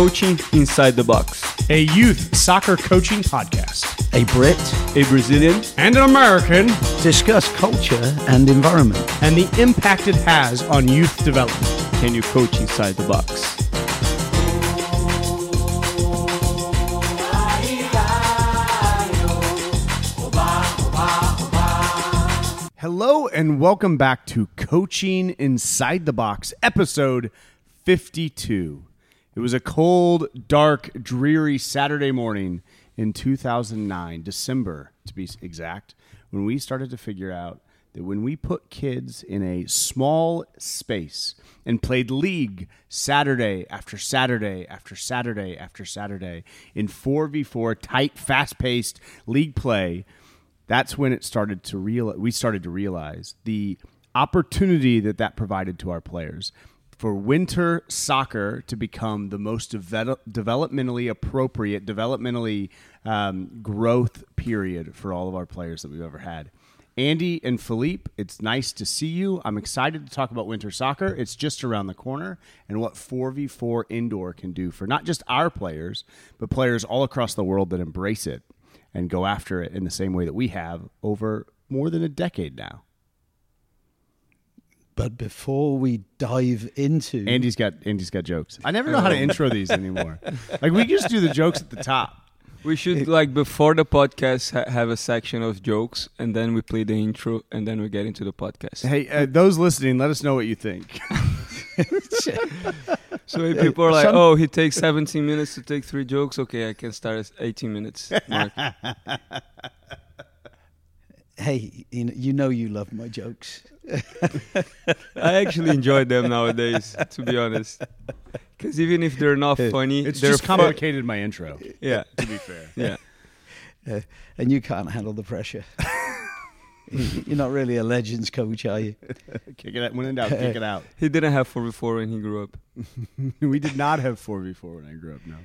Coaching Inside the Box, a youth soccer coaching podcast. A Brit a Brazilian, and an American discuss culture and environment and the impact it has on youth development. Can you coach inside the box? Hello and welcome back to Coaching Inside the Box, episode 52. It was a cold, dark, dreary Saturday morning in 2009, December to be exact, when we started to figure out that when we put kids in a small space and played league Saturday after Saturday after Saturday after Saturday in 4v4 tight fast-paced league play, that's when it started to real we started to realize the opportunity that that provided to our players for winter soccer to become the most developmentally appropriate, developmentally um, growth period for all of our players that we've ever had. Andy and Philippe, it's nice to see you. I'm excited to talk about winter soccer. It's just around the corner and what 4v4 indoor can do for not just our players, but players all across the world that embrace it and go after it in the same way that we have over more than a decade now. But before we dive into Andy's got Andy's got jokes. I never know how to intro these anymore. Like we just do the jokes at the top. We should like before the podcast ha- have a section of jokes, and then we play the intro, and then we get into the podcast. Hey, uh, those listening, let us know what you think. so if people are like, Some- "Oh, he takes 17 minutes to take three jokes," okay, I can start at 18 minutes. hey, you know, you know you love my jokes. I actually enjoy them nowadays, to be honest. Because even if they're not funny, it's they're just complicated. my intro. Yeah, to be fair. Yeah, uh, and you can't handle the pressure. You're not really a legends coach, are you? kick it out. When in doubt, kick it out. He didn't have four v four when he grew up. we did not have four v four when I grew up. No.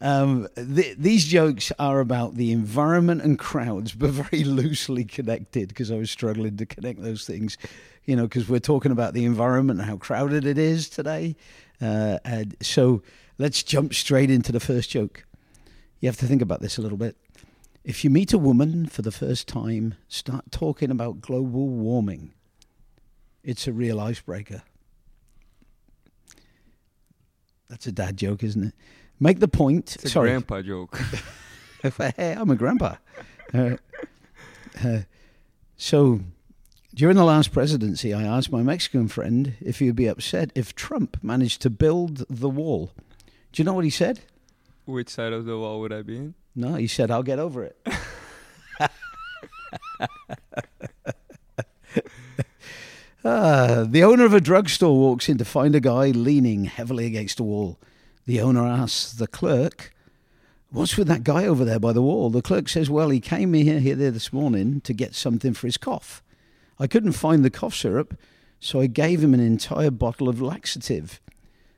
Um, th- these jokes are about the environment and crowds, but very loosely connected because I was struggling to connect those things, you know, because we're talking about the environment and how crowded it is today. Uh, so let's jump straight into the first joke. You have to think about this a little bit. If you meet a woman for the first time, start talking about global warming. It's a real icebreaker. That's a dad joke, isn't it? Make the point. It's a Sorry. grandpa joke. I'm a grandpa. Uh, uh, so, during the last presidency, I asked my Mexican friend if he would be upset if Trump managed to build the wall. Do you know what he said? Which side of the wall would I be in? No, he said, I'll get over it. uh, the owner of a drugstore walks in to find a guy leaning heavily against a wall. The owner asks the clerk, What's with that guy over there by the wall? The clerk says, Well, he came here, here there this morning to get something for his cough. I couldn't find the cough syrup, so I gave him an entire bottle of laxative.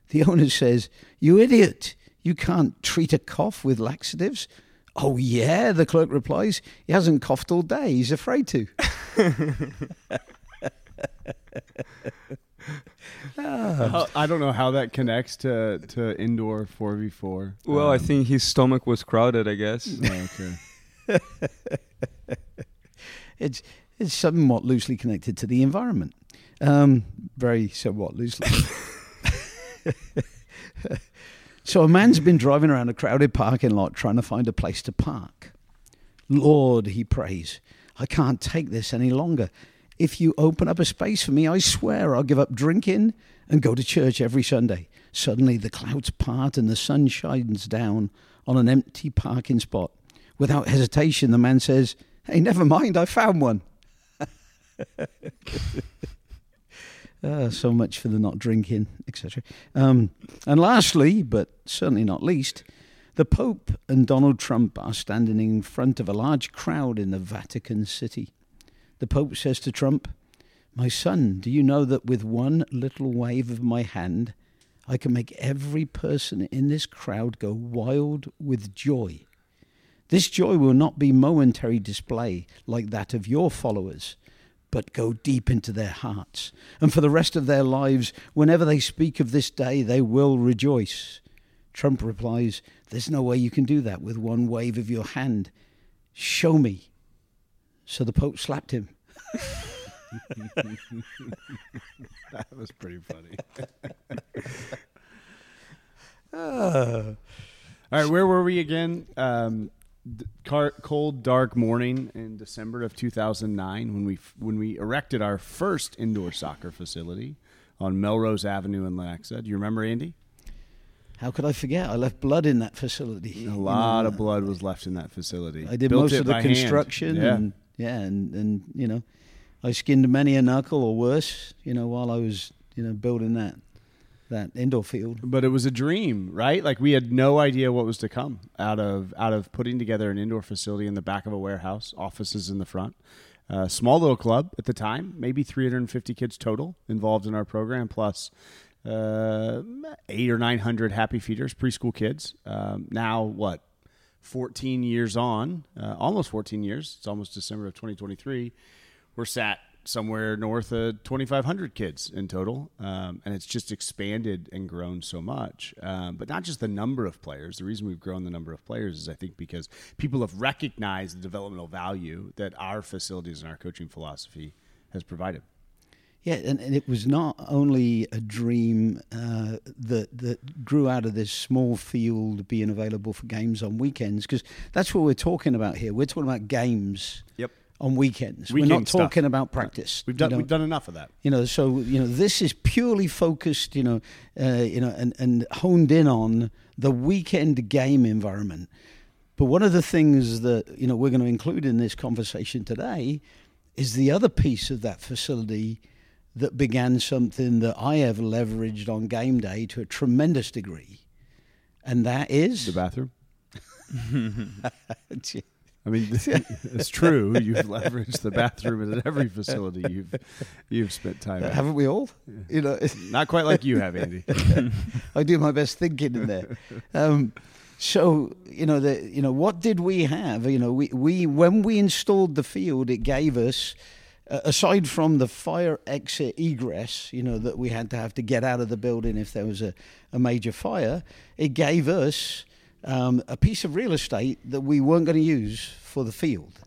The owner says, You idiot! You can't treat a cough with laxatives. Oh, yeah, the clerk replies. He hasn't coughed all day. He's afraid to. How, I don't know how that connects to, to indoor 4v4. Well, um, I think his stomach was crowded, I guess. Oh, okay. it's, it's somewhat loosely connected to the environment. Um, very somewhat loosely. so a man's been driving around a crowded parking lot trying to find a place to park. Lord, he prays, I can't take this any longer if you open up a space for me, I swear I'll give up drinking and go to church every Sunday. Suddenly the clouds part and the sun shines down on an empty parking spot. Without hesitation, the man says, Hey, never mind, I found one. uh, so much for the not drinking, etc. Um, and lastly, but certainly not least, the Pope and Donald Trump are standing in front of a large crowd in the Vatican City. The Pope says to Trump, My son, do you know that with one little wave of my hand, I can make every person in this crowd go wild with joy? This joy will not be momentary display like that of your followers, but go deep into their hearts. And for the rest of their lives, whenever they speak of this day, they will rejoice. Trump replies, There's no way you can do that with one wave of your hand. Show me. So the Pope slapped him. that was pretty funny. Uh, All right, where were we again? Um, d- car, cold, dark morning in December of 2009 when we f- when we erected our first indoor soccer facility on Melrose Avenue in Lenexa. Do you remember, Andy? how could I forget? I left blood in that facility. A lot of blood was left in that facility. I did Built most of the hand. construction. Yeah. And, yeah, and, and, you know, I skinned many a knuckle or worse, you know, while I was, you know, building that that indoor field. but it was a dream, right? Like we had no idea what was to come out of out of putting together an indoor facility in the back of a warehouse, offices in the front. Uh, small little club at the time, maybe 350 kids total involved in our program, plus uh, eight or 900 happy feeders, preschool kids. Um, now, what, 14 years on, uh, almost 14 years, it's almost December of 2023, we're sat somewhere north of 2,500 kids in total. Um, and it's just expanded and grown so much. Um, but not just the number of players. The reason we've grown the number of players is, I think, because people have recognized the developmental value that our facilities and our coaching philosophy has provided. Yeah, and, and it was not only a dream uh, that that grew out of this small field being available for games on weekends, because that's what we're talking about here. We're talking about games Yep. on weekends. Weekend we're not stuff. talking about practice. We've done, You know, we've done enough of that. you know so you know this is purely focused you know uh, you know and, and honed in on the weekend game environment but one of the things that you know we're going to include in this conversation today is the other piece of that facility that began something that I have leveraged on game day to a tremendous degree and that is The bathroom. I mean, it's true. You've leveraged the bathroom at every facility you've you've spent time at. haven't we all you know Not quite like you have, Andy. I do my best thinking in there. Um, so you know, the you know, what did we have? You know, we we when we installed the field, it gave us. Uh, aside from the fire exit egress, you know that we had to have to get out of the building if there was a, a major fire, it gave us um, a piece of real estate that we weren't going to use for the field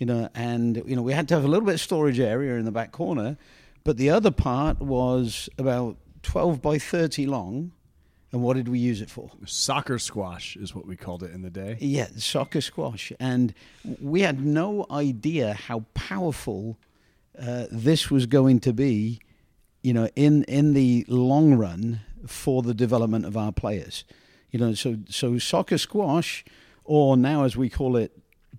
you know, and you know we had to have a little bit of storage area in the back corner, but the other part was about twelve by thirty long. And what did we use it for? Soccer squash is what we called it in the day. Yeah, soccer squash, and we had no idea how powerful uh, this was going to be. You know, in in the long run for the development of our players. You know, so so soccer squash, or now as we call it,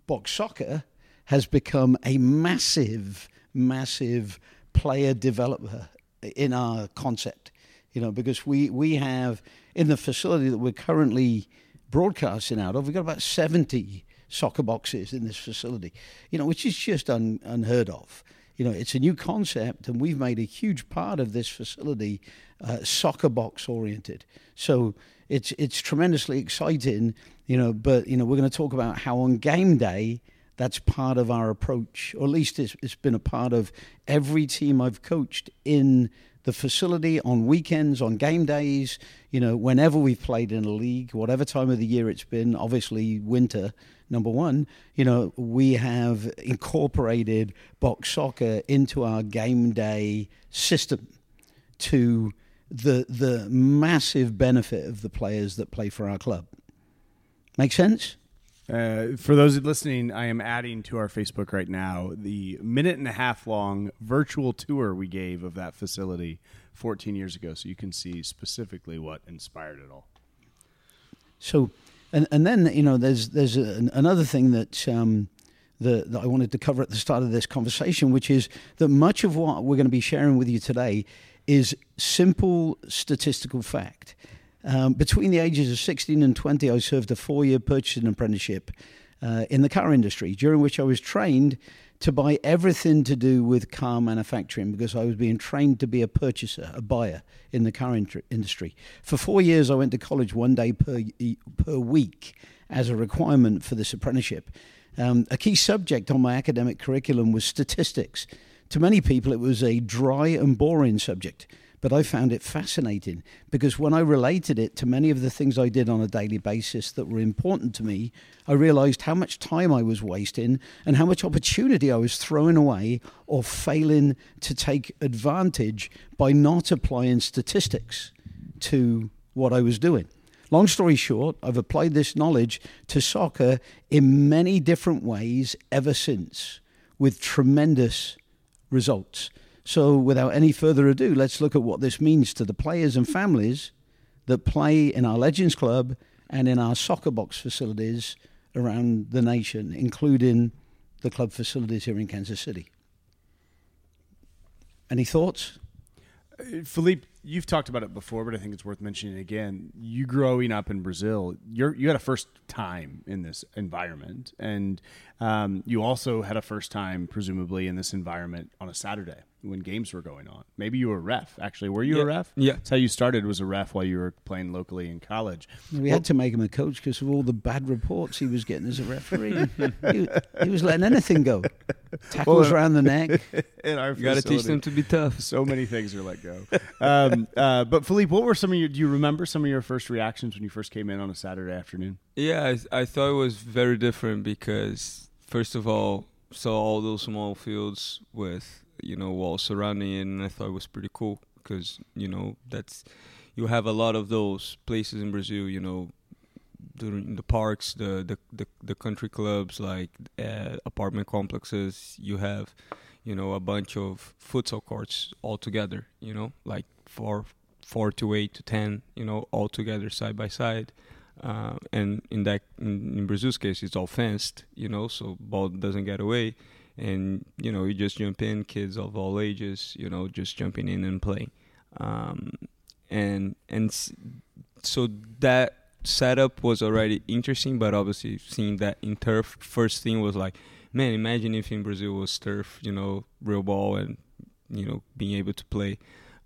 box soccer, has become a massive, massive player developer in our concept. You know, because we we have in the facility that we're currently broadcasting out of, we've got about seventy soccer boxes in this facility. You know, which is just un, unheard of. You know, it's a new concept, and we've made a huge part of this facility uh, soccer box oriented. So it's it's tremendously exciting. You know, but you know, we're going to talk about how on game day that's part of our approach, or at least it's, it's been a part of every team I've coached in the facility on weekends, on game days, you know, whenever we've played in a league, whatever time of the year it's been, obviously winter, number one, you know, we have incorporated box soccer into our game day system to the the massive benefit of the players that play for our club. Make sense? Uh, for those listening, I am adding to our Facebook right now the minute and a half long virtual tour we gave of that facility 14 years ago, so you can see specifically what inspired it all. So, and and then you know, there's there's another thing that um, the, that I wanted to cover at the start of this conversation, which is that much of what we're going to be sharing with you today is simple statistical fact. Um, between the ages of 16 and 20, I served a four-year purchasing apprenticeship uh, in the car industry, during which I was trained to buy everything to do with car manufacturing because I was being trained to be a purchaser, a buyer in the car in- industry. For four years, I went to college one day per per week as a requirement for this apprenticeship. Um, a key subject on my academic curriculum was statistics. To many people, it was a dry and boring subject. But I found it fascinating because when I related it to many of the things I did on a daily basis that were important to me, I realized how much time I was wasting and how much opportunity I was throwing away or failing to take advantage by not applying statistics to what I was doing. Long story short, I've applied this knowledge to soccer in many different ways ever since with tremendous results. So, without any further ado, let's look at what this means to the players and families that play in our Legends Club and in our soccer box facilities around the nation, including the club facilities here in Kansas City. Any thoughts? Uh, Philippe, you've talked about it before, but I think it's worth mentioning again. You growing up in Brazil, you're, you had a first time in this environment, and um, you also had a first time, presumably, in this environment on a Saturday when games were going on. Maybe you were a ref. Actually, were you Yeah. a ref? Yeah. That's how you started. Was a ref while you were playing locally in college. We had to make him a coach because of all the bad reports he was getting as a referee. he, he was letting anything go. Tackles Well, around the neck. in our You got to teach them to be tough. So many things are let go. Um, uh, but Philippe, what were some of your? Do you remember some of your first reactions when you first came in on a Saturday afternoon? Yeah, I, I thought it was very different because first of all, saw all those small fields with you know walls surrounding it, and I thought it was pretty cool because you know that's you have a lot of those places in Brazil. You know, during the parks, the the the, the country clubs, like uh, apartment complexes. You have you know a bunch of futsal courts all together. You know, like four four to eight to ten. You know, all together side by side. Uh, and in that in, in Brazil's case, it's all fenced, you know, so ball doesn't get away, and you know you just jump in, kids of all ages, you know, just jumping in and playing, um, and and so that setup was already interesting, but obviously seeing that in turf, first thing was like, man, imagine if in Brazil was turf, you know, real ball, and you know being able to play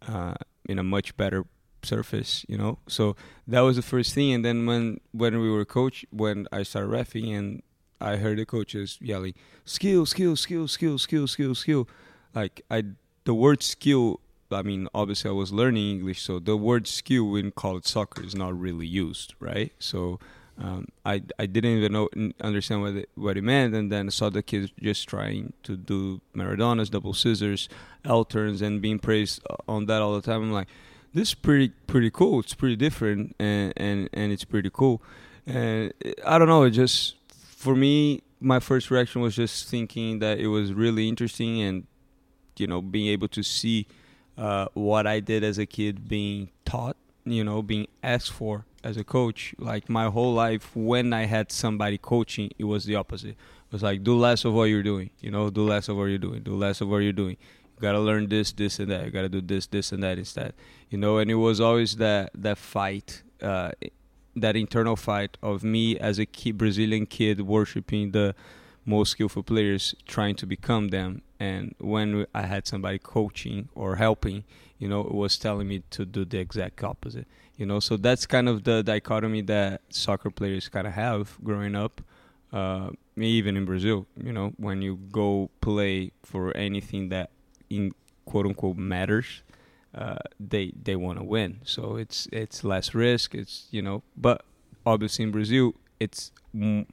uh, in a much better surface, you know. So that was the first thing, and then when when we were coach, when I started refing, and I heard the coaches yelling, "Skill, skill, skill, skill, skill, skill, skill." Like I, the word skill. I mean, obviously, I was learning English, so the word skill in college soccer is not really used, right? So um, I I didn't even know understand what it, what it meant, and then I saw the kids just trying to do Maradonas, double scissors, L turns, and being praised on that all the time. I'm like, this is pretty pretty cool. It's pretty different, and and and it's pretty cool. And I don't know. It just for me, my first reaction was just thinking that it was really interesting, and you know, being able to see uh, what I did as a kid being taught, you know, being asked for as a coach. Like my whole life, when I had somebody coaching, it was the opposite. It was like, do less of what you're doing, you know, do less of what you're doing, do less of what you're doing. You gotta learn this, this, and that. You gotta do this, this, and that instead, you know. And it was always that that fight, uh, that internal fight of me as a Brazilian kid worshiping the most skillful players, trying to become them. And when I had somebody coaching or helping, you know, it was telling me to do the exact opposite. You know, so that's kind of the dichotomy that soccer players kind of have growing up. Uh, even in Brazil, you know, when you go play for anything that in quote unquote matters, uh, they they want to win. So it's it's less risk. It's you know, but obviously in Brazil, it's m-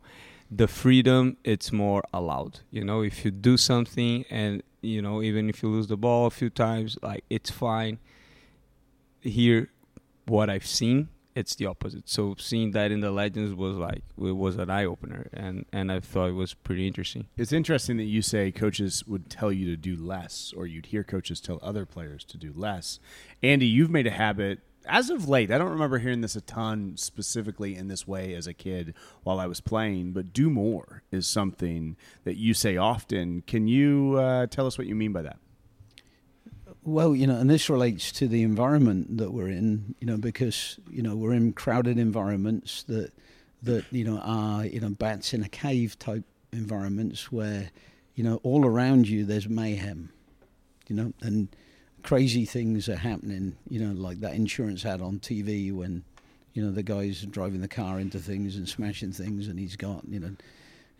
the freedom. It's more allowed. You know, if you do something and you know, even if you lose the ball a few times, like it's fine. Here, what I've seen, it's the opposite. So seeing that in the legends was like it was an eye opener, and and I thought it was pretty interesting. It's interesting that you say coaches would tell you to do less, or you'd hear coaches tell other players to do less. Andy, you've made a habit as of late. I don't remember hearing this a ton specifically in this way as a kid while I was playing, but do more is something that you say often. Can you uh, tell us what you mean by that? Well, you know, and this relates to the environment that we're in, you know, because you know we're in crowded environments that that you know are you know bats in a cave type environments where you know all around you there's mayhem, you know, and crazy things are happening, you know, like that insurance ad on TV when you know the guy's driving the car into things and smashing things, and he's got you know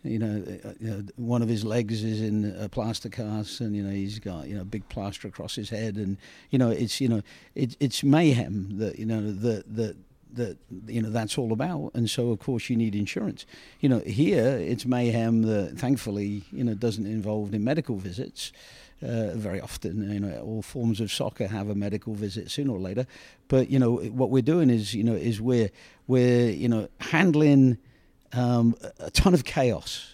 You know, uh, you know, one of his legs is in a plaster cast, and you know he's got you know big plaster across his head, and you know it's you know it, it's mayhem that you know that that that you know that's all about and so of course you need insurance you know here it's mayhem that thankfully you know doesn't involve in medical visits uh, very often you know all forms of soccer have a medical visit sooner or later but you know what we're doing is you know is we're we're you know handling um, a ton of chaos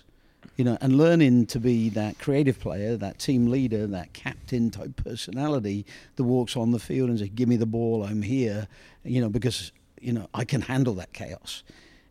you know, and learning to be that creative player, that team leader, that captain type personality that walks on the field and says, "Give me the ball, I'm here," you know, because you know I can handle that chaos,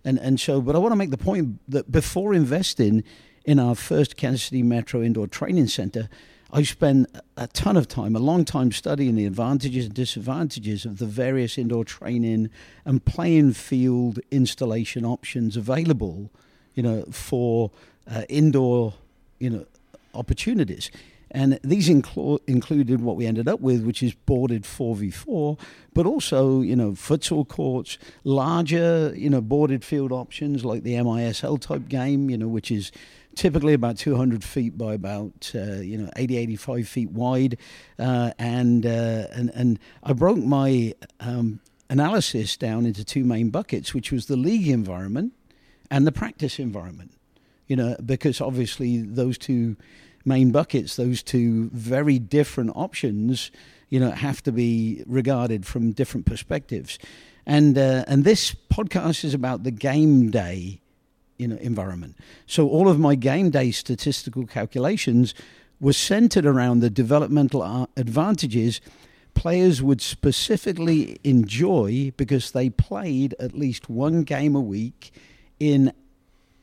and and so. But I want to make the point that before investing in our first Kansas City Metro Indoor Training Center, I spent a ton of time, a long time studying the advantages and disadvantages of the various indoor training and playing field installation options available, you know, for uh, indoor, you know, opportunities. And these inclu- included what we ended up with, which is boarded 4v4, but also, you know, futsal courts, larger, you know, boarded field options like the MISL type game, you know, which is typically about 200 feet by about, uh, you know, 80, 85 feet wide. Uh, and, uh, and, and I broke my um, analysis down into two main buckets, which was the league environment and the practice environment you know, because obviously those two main buckets, those two very different options, you know, have to be regarded from different perspectives. And uh, and this podcast is about the game day, you know, environment. So all of my game day statistical calculations were centered around the developmental uh, advantages players would specifically enjoy because they played at least one game a week in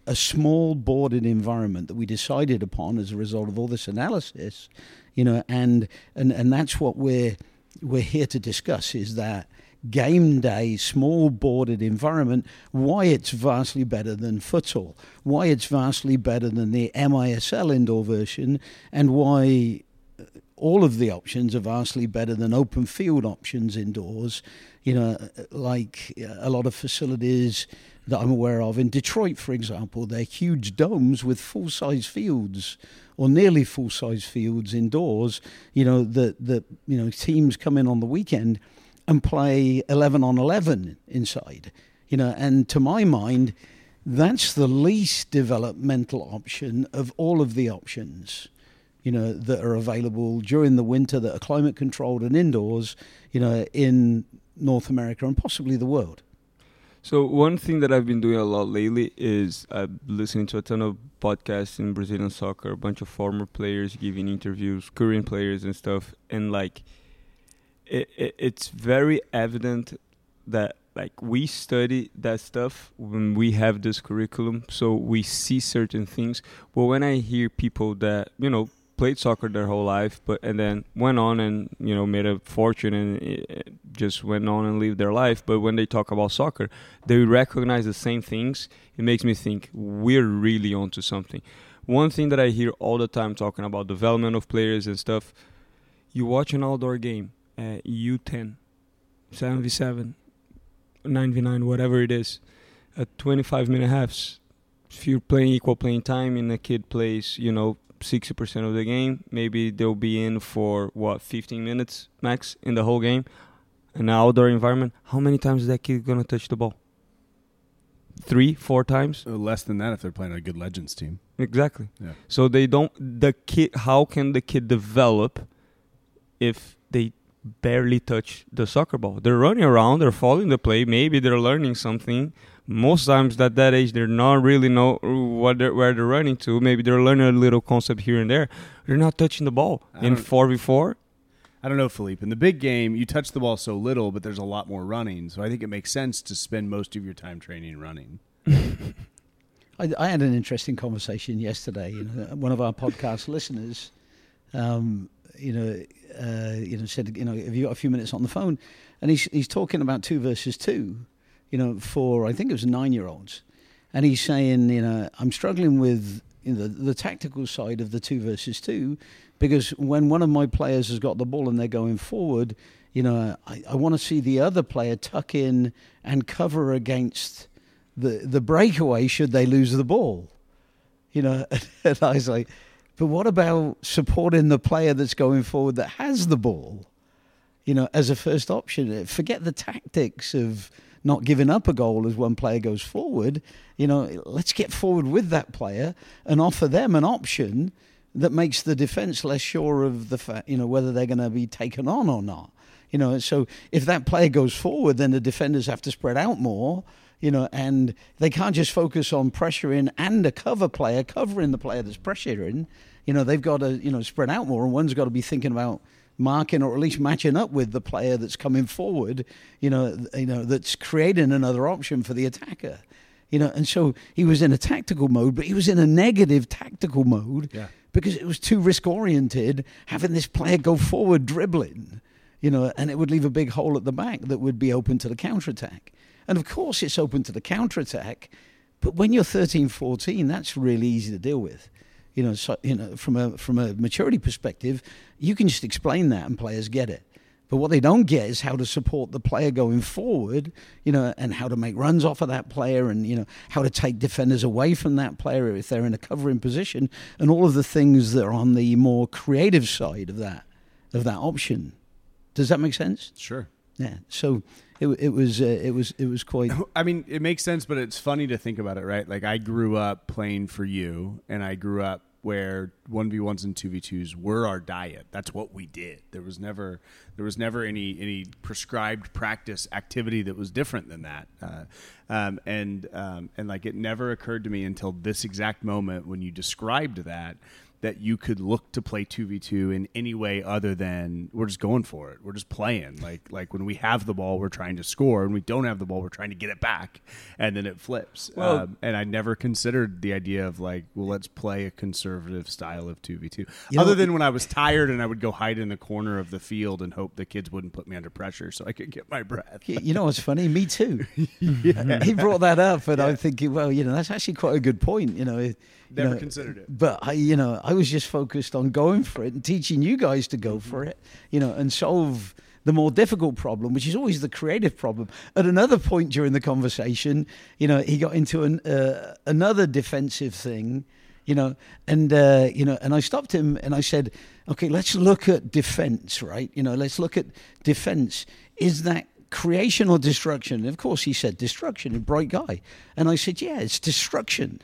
a small boarded environment that we decided upon as a result of all this analysis, you know, and and and that's what we're we're here to discuss is that game day small boarded environment why it's vastly better than futsal why it's vastly better than the MISL indoor version and why uh, all of the options are vastly better than open field options indoors you know like uh, a lot of facilities that I'm aware of. In Detroit, for example, they're huge domes with full size fields or nearly full size fields indoors. You know, that that you know teams come in on the weekend and play eleven on eleven inside. You know, and to my mind, that's the least developmental option of all of the options. You know that are available during the winter that are climate controlled and indoors. You know, in North America and possibly the world. So one thing that I've been doing a lot lately is uh, listening to a ton of podcasts in Brazilian soccer, a bunch of former players giving interviews, current players and stuff, and like it, it, it's very evident that like we study that stuff when we have this curriculum, so we see certain things. But when I hear people that you know played soccer their whole life, but and then went on and you know made a fortune and eh, just went on and lived their life. But when they talk about soccer, they recognize the same things. It makes me think we're really onto something. One thing that I hear all the time talking about development of players and stuff. You watch an outdoor game at U10, 7v7, 9v9, whatever it is, at 25 minute halves. If you're playing equal playing time and a kid plays, you know, 60% of the game. Maybe they'll be in for what 15 minutes max in the whole game. An outdoor environment. How many times is that kid gonna touch the ball? Three, four times. Uh, less than that if they're playing a good Legends team. Exactly. Yeah. So they don't. The kid. How can the kid develop if they barely touch the soccer ball? They're running around. They're following the play. Maybe they're learning something most times at that age they're not really know what they're, where they're running to. Maybe they're learning a little concept here and there. They're not touching the ball in four v four. I don't know, Philippe. In the big game, you touch the ball so little, but there's a lot more running. So I think it makes sense to spend most of your time training running. I, I, had an interesting conversation yesterday. You know, one of our podcast listeners, um, you know, uh, you know, said, you know, have you got a few minutes on the phone? And he's he's talking about two versus two, you know, for I think it was nine year olds, and he's saying, you know, I'm struggling with you know, the, the tactical side of the two versus two, because when one of my players has got the ball and they're going forward, you know, I, I want to see the other player tuck in and cover against the the breakaway should they lose the ball you know, and I was like, but what about supporting the player that's going forward that has the ball, you know, as a first option? Forget the tactics of not giving up a goal as one player goes forward. You know, let's get forward with that player and offer them an option that makes the defense less sure of the fact, you know, whether they're going to be taken on or not. You know, so if that player goes forward, then the defenders have to spread out more. You know, and they can't just focus on pressuring and a cover player covering the player that's pressuring. You know, they've got to you know spread out more, and one's got to be thinking about marking or at least matching up with the player that's coming forward. You know, you know that's creating another option for the attacker. You know, and so he was in a tactical mode, but he was in a negative tactical mode Yeah. because it was too risk oriented having this player go forward dribbling, you know, and it would leave a big hole at the back that would be open to the counter attack. And of course, it's open to the counter attack, but when you're 13, 14, that's really easy to deal with. You know, so, you know, from a from a maturity perspective, you can just explain that and players get it. But what they don't get is how to support the player going forward, you know, and how to make runs off of that player and, you know, how to take defenders away from that player if they're in a covering position and all of the things that are on the more creative side of that of that option. Does that make sense? Sure. Yeah. So it, it was uh, it was it was quite I mean, it makes sense, but it's funny to think about it, right? Like I grew up playing for you, and I grew up where one v ones and two v twos were our diet. That's what we did. There was never there was never any any prescribed practice activity that was different than that. Uh, um, and um, and like it never occurred to me until this exact moment when you described that that you could look to play 2v2 in any way other than we're just going for it. We're just playing. Like like when we have the ball we're trying to score. And we don't have the ball we're trying to get it back. And then it flips. Well- um, and i never considered the idea of like well let's play a conservative style of 2v2 other know- than when i was tired and i would go hide in the corner of the field and hope the kids wouldn't put me under pressure so i could get my breath. You know what's funny? Me too. He brought that up, and I'm thinking, well, you know, that's actually quite a good point. You know, Never considered it. But I, you know, I was just focused on going for it and teaching you guys to go for it. You know, and solve the more difficult problem, which is always the creative problem. At another point during the conversation, you know, he got into an, uh, another defensive thing. You know, and uh, you know, and I stopped him and I said, "Okay, let's look at defense, right? You know, let's look at defense. Is that creation or destruction? And of course, he said destruction, a bright guy. And I said, yeah, it's destruction.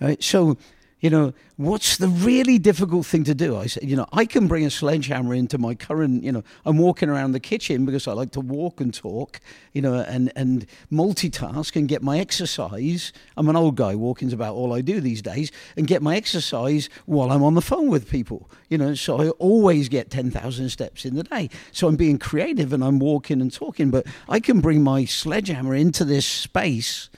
Right? So, you know, what's the really difficult thing to do? I said, you know, I can bring a sledgehammer into my current, you know, I'm walking around the kitchen because I like to walk and talk, you know, and, and multitask and get my exercise. I'm an old guy, walking's about all I do these days, and get my exercise while I'm on the phone with people, you know, so I always get 10,000 steps in the day. So I'm being creative and I'm walking and talking, but I can bring my sledgehammer into this space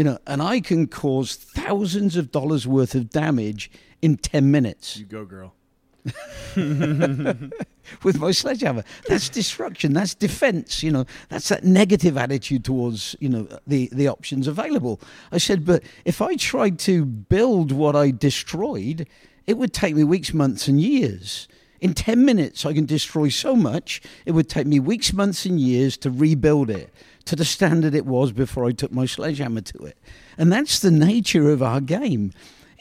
you know, and I can cause thousands of dollars worth of damage in 10 minutes you go girl with my sledgehammer. That's destruction. That's defense. You know, that's that negative attitude towards, you know, the, the options available. I said, but if I tried to build what I destroyed, it would take me weeks, months, and years. In 10 minutes, I can destroy so much, it would take me weeks, months, and years to rebuild it to the standard it was before I took my sledgehammer to it. And that's the nature of our game.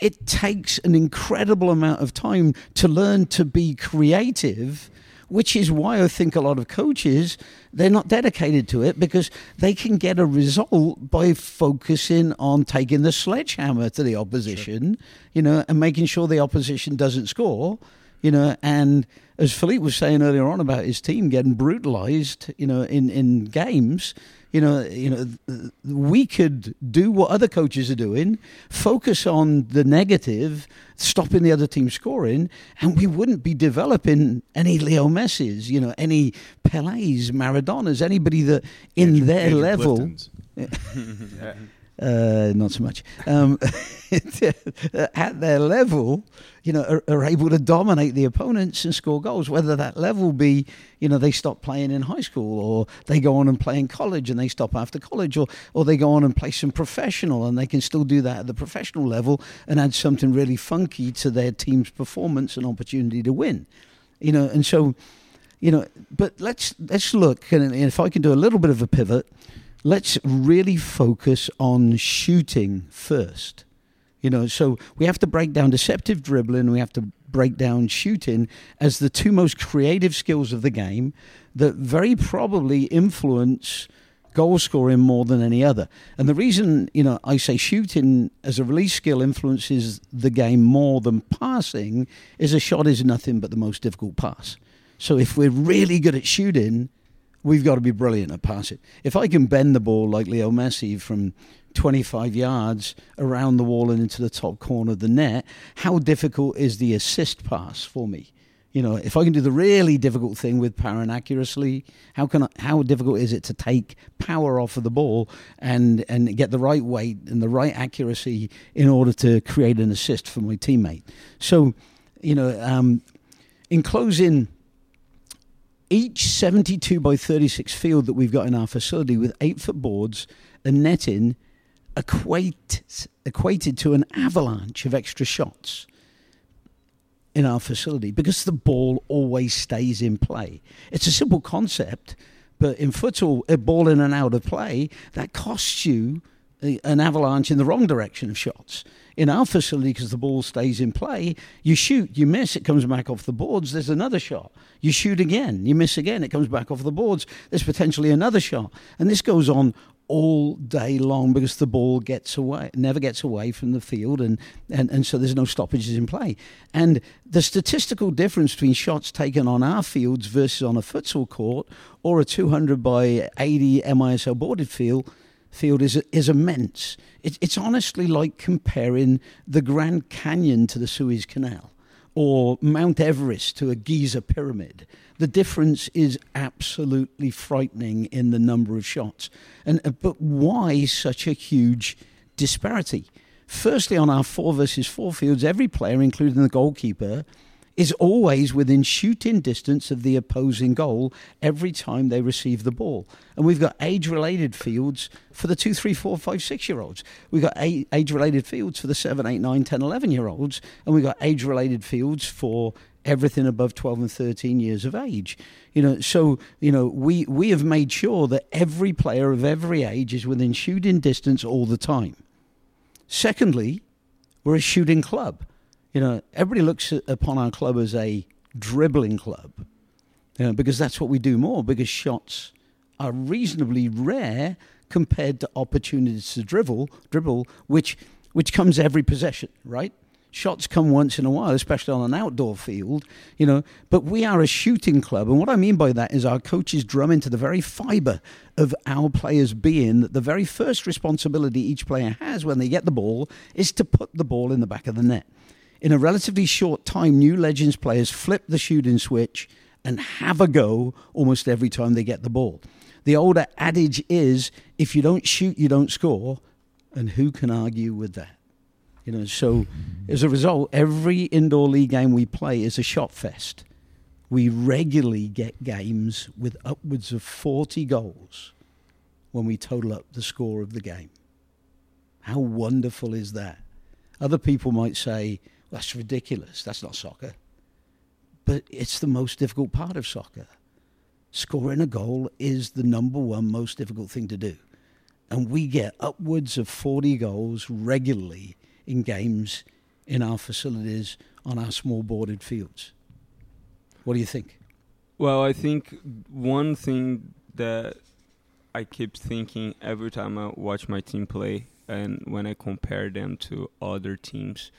It takes an incredible amount of time to learn to be creative, which is why I think a lot of coaches they're not dedicated to it because they can get a result by focusing on taking the sledgehammer to the opposition, you know, and making sure the opposition doesn't score, you know, and as Philippe was saying earlier on about his team getting brutalized, you know, in, in games, you know, you know, we could do what other coaches are doing, focus on the negative, stopping the other team scoring, and we wouldn't be developing any Leo Messi's, you know, any Pelés, Maradonas, anybody that in their Andrew level. Cliftons. Uh, not so much. Um, at their level, you know, are, are able to dominate the opponents and score goals. Whether that level be, you know, they stop playing in high school, or they go on and play in college and they stop after college, or or they go on and play some professional and they can still do that at the professional level and add something really funky to their team's performance and opportunity to win. You know, and so, you know, but let's let's look, and if I can do a little bit of a pivot let's really focus on shooting first. You know, so we have to break down deceptive dribbling, we have to break down shooting as the two most creative skills of the game that very probably influence goal scoring more than any other. And the reason, you know, I say shooting as a release skill influences the game more than passing is a shot is nothing but the most difficult pass. So if we're really good at shooting, we've got to be brilliant at passing. If I can bend the ball like Leo Messi from 25 yards around the wall and into the top corner of the net, how difficult is the assist pass for me? You know, if I can do the really difficult thing with power and accuracy, how can I, how difficult is it to take power off of the ball and and get the right weight and the right accuracy in order to create an assist for my teammate? So, you know, um, in closing, each 72 by 36 field that we've got in our facility with eight foot boards and netting equate, equated to an avalanche of extra shots in our facility because the ball always stays in play. It's a simple concept, but in football, a ball in and out of play, that costs you an avalanche in the wrong direction of shots. In our facility, because the ball stays in play, you shoot, you miss, it comes back off the boards, there's another shot. You shoot again, you miss again, it comes back off the boards, there's potentially another shot. And this goes on all day long because the ball gets away, never gets away from the field, and, and, and so there's no stoppages in play. And the statistical difference between shots taken on our fields versus on a futsal court or a 200 by 80 MISL boarded field field is is immense. It, it's honestly like comparing the Grand Canyon to the Suez Canal or Mount Everest to a Giza pyramid. The difference is absolutely frightening in the number of shots. And uh, but why such a huge disparity? Firstly, on our four versus four fields, every player, including the goalkeeper, is always within shooting distance of the opposing goal every time they receive the ball. And we've got age related fields for the two, three, four, five, six year olds. We've got age related fields for the seven, eight, nine, 10, 11 year olds. And we've got age related fields for everything above 12 and 13 years of age. You know, so, you know, we, we have made sure that every player of every age is within shooting distance all the time. Secondly, we're a shooting club. You know, everybody looks upon our club as a dribbling club you know, because that's what we do more, because shots are reasonably rare compared to opportunities to dribble, dribble, which which comes every possession, right? Shots come once in a while, especially on an outdoor field, you know. But we are a shooting club, and what I mean by that is our coaches drum into the very fibre of our players' being that the very first responsibility each player has when they get the ball is to put the ball in the back of the net in a relatively short time, new Legends players flip the shooting switch and have a go almost every time they get the ball. The older adage is if you don't shoot, you don't score. And who can argue with that? You know, so as a result, every indoor league game we play is a shot fest. We regularly get games with upwards of 40 goals when we total up the score of the game. How wonderful is that? Other people might say, that's ridiculous. That's not soccer. But it's the most difficult part of soccer. Scoring a goal is the number one most difficult thing to do. And we get upwards of 40 goals regularly in games in our facilities on our small boarded fields. What do you think? Well, I think one thing that I keep thinking every time I watch my team play and when I compare them to other teams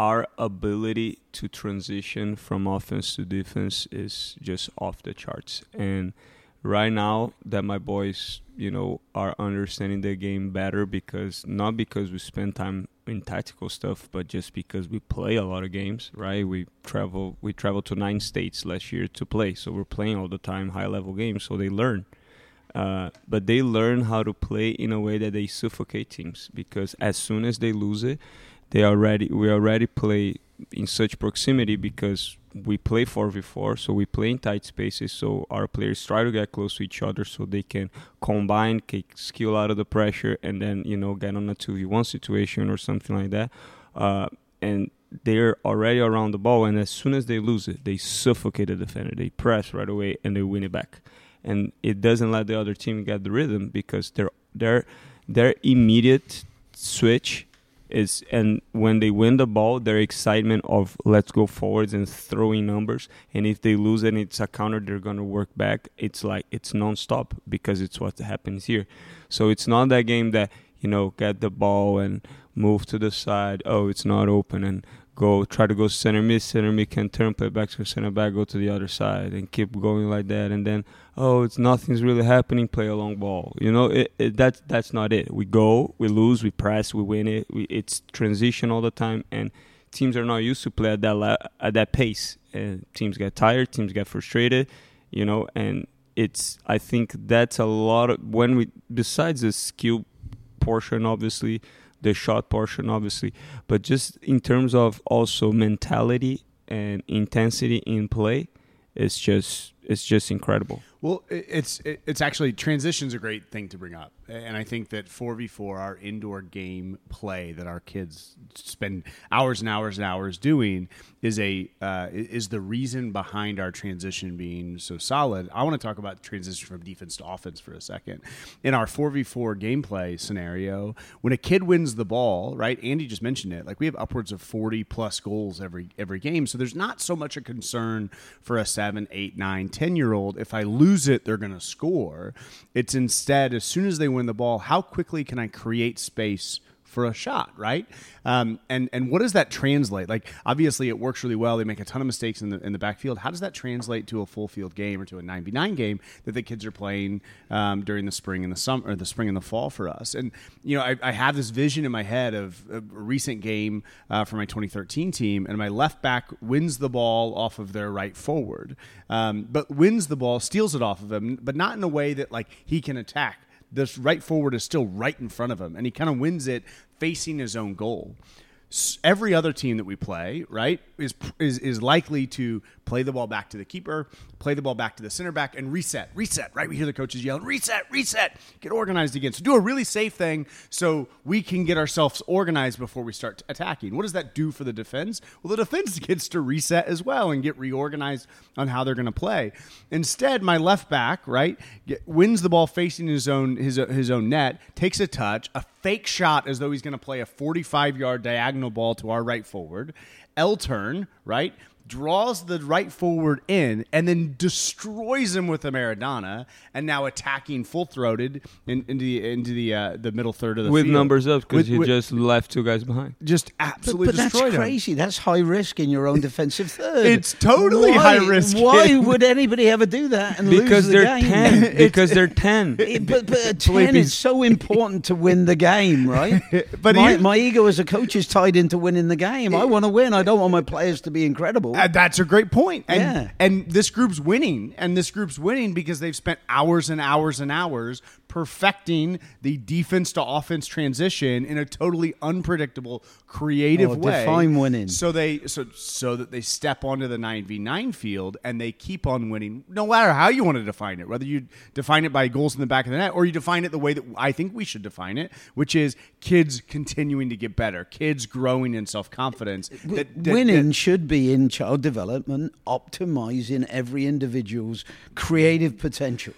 our ability to transition from offense to defense is just off the charts. And right now that my boys, you know, are understanding the game better because not because we spend time in tactical stuff, but just because we play a lot of games, right? We travel we traveled to nine states last year to play, so we're playing all the time high level games, so they learn. Uh, but they learn how to play in a way that they suffocate teams because as soon as they lose it, they already we already play in such proximity because we play 4v4 so we play in tight spaces so our players try to get close to each other so they can combine take skill out of the pressure and then you know get on a 2v1 situation or something like that. Uh, and they're already around the ball and as soon as they lose it they suffocate the defender. They press right away and they win it back. And it doesn't let the other team get the rhythm because their their their immediate switch is and when they win the ball their excitement of let's go forwards and throwing numbers and if they lose and it's a counter they're going to work back. It's like it's non-stop because it's what happens here. So it's not that game that you know get the ball and move to the side oh it's not open and go try to go center mid center mid can turn play back to center back go to the other side and keep going like that. And then oh it's nothing's really happening play a long ball. You know it, it, that's that's not it. We go we lose we press we win it. We, it's transition all the time and teams are not used to play at that la- at that pace. And teams get tired teams get frustrated you know and it's i think that's a lot of when we besides the skill portion obviously the shot portion obviously but just in terms of also mentality and intensity in play it's just it's just incredible. Well, it's it's actually transition's a great thing to bring up, and I think that four v four, our indoor game play that our kids spend hours and hours and hours doing, is a uh, is the reason behind our transition being so solid. I want to talk about transition from defense to offense for a second. In our four v four gameplay scenario, when a kid wins the ball, right? Andy just mentioned it. Like we have upwards of forty plus goals every every game, so there's not so much a concern for a seven, eight, nine, ten year old. If I lose it, they're going to score. It's instead, as soon as they win the ball, how quickly can I create space for a shot, right? Um, and and what does that translate? Like, obviously, it works really well. They make a ton of mistakes in the in the backfield. How does that translate to a full field game or to a 99 game that the kids are playing um, during the spring and the summer, or the spring and the fall for us? And you know, I, I have this vision in my head of a recent game uh, for my 2013 team, and my left back wins the ball off of their right forward, um, but wins the ball, steals it off of him, but not in a way that like he can attack this right forward is still right in front of him, and he kind of wins it facing his own goal. Every other team that we play, right, is is is likely to play the ball back to the keeper, play the ball back to the center back, and reset, reset. Right, we hear the coaches yelling, "Reset, reset!" Get organized again. So do a really safe thing, so we can get ourselves organized before we start attacking. What does that do for the defense? Well, the defense gets to reset as well and get reorganized on how they're going to play. Instead, my left back, right, wins the ball facing his own his his own net, takes a touch, a fake shot as though he's going to play a 45 yard diagonal ball to our right forward. L turn, right? Draws the right forward in and then destroys him with a Maradona, and now attacking full throated in, into the into the uh, the middle third of the field. with field. numbers up because With- he with- just left two guys behind just absolutely but that's destroyed him. crazy. That's high risk in your own defensive third. It's totally Why- high risk. Why would anybody ever do that and because lose the they're game? ten because they're ten It- but but at ten, it's so important to win the game, right? But my, my ego as a coach is tied into winning the game. I want to win. I don't want my players to be incredible. Uh, that's a great point. And, Yeah. and this group's winning. And this group's winning because they've spent hours and hours and hours perfecting the defense to offense transition in a totally unpredictable, creative Oh, way. define winning. So they so so that they step onto the nine v nine field and they keep on winning, no matter how you want to define it. Whether you define it by goals in the back of the net or you define it the way that I think we should define it, which is kids continuing to get better, kids growing in self confidence. W- Winning should be in child development, optimizing every individual's creative potential.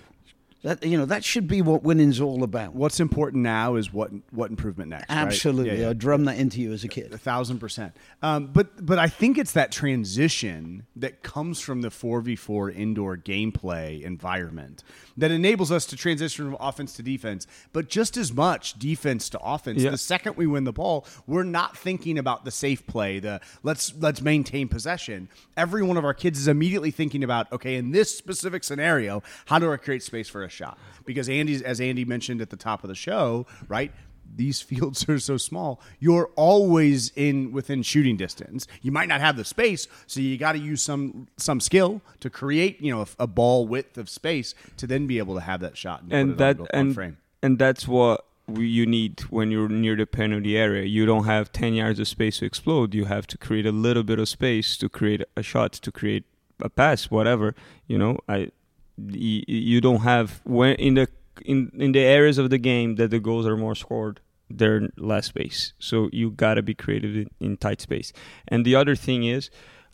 That you know that should be what winning's all about. what's important now is what what improvement next. right? Absolutely, Yeah, yeah. I drum that into you as a kid. A thousand percent. Um, but but I think it's that transition that comes from the four v four indoor gameplay environment that enables us to transition from offense to defense, but just as much defense to offense. Yeah. The second we win the ball, we're not thinking about the safe play, the let's let's maintain possession. Every one of our kids is immediately thinking about, okay, in this specific scenario, how do I create space for a shot? Because Andy's as Andy mentioned at the top of the show, right? these fields are so small you're always in within shooting distance you might not have the space so you got to use some some skill to create you know a, a ball width of space to then be able to have that shot and, and that on, on and frame and that's what you need when you're near the penalty area. You don't have 10 yards of space to explode. You have to create a little bit of space to create a shot, to create a pass, whatever. You know, I y- you don't have when in the in in the areas of the game that the goals are more scored there less space so you got to be creative in, in tight space and the other thing is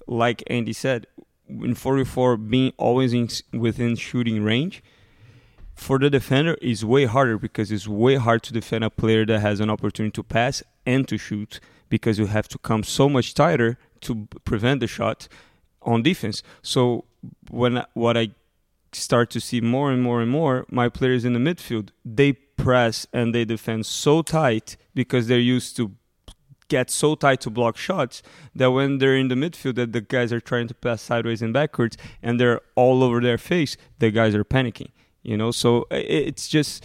like andy said in 44 being always in, within shooting range for the defender is way harder because it's way hard to defend a player that has an opportunity to pass and to shoot because you have to come so much tighter to prevent the shot on defense. So when what I start to see more and more and more, my players in the midfield they press and they defend so tight because they're used to get so tight to block shots that when they're in the midfield that the guys are trying to pass sideways and backwards and they're all over their face, the guys are panicking you know? So it's just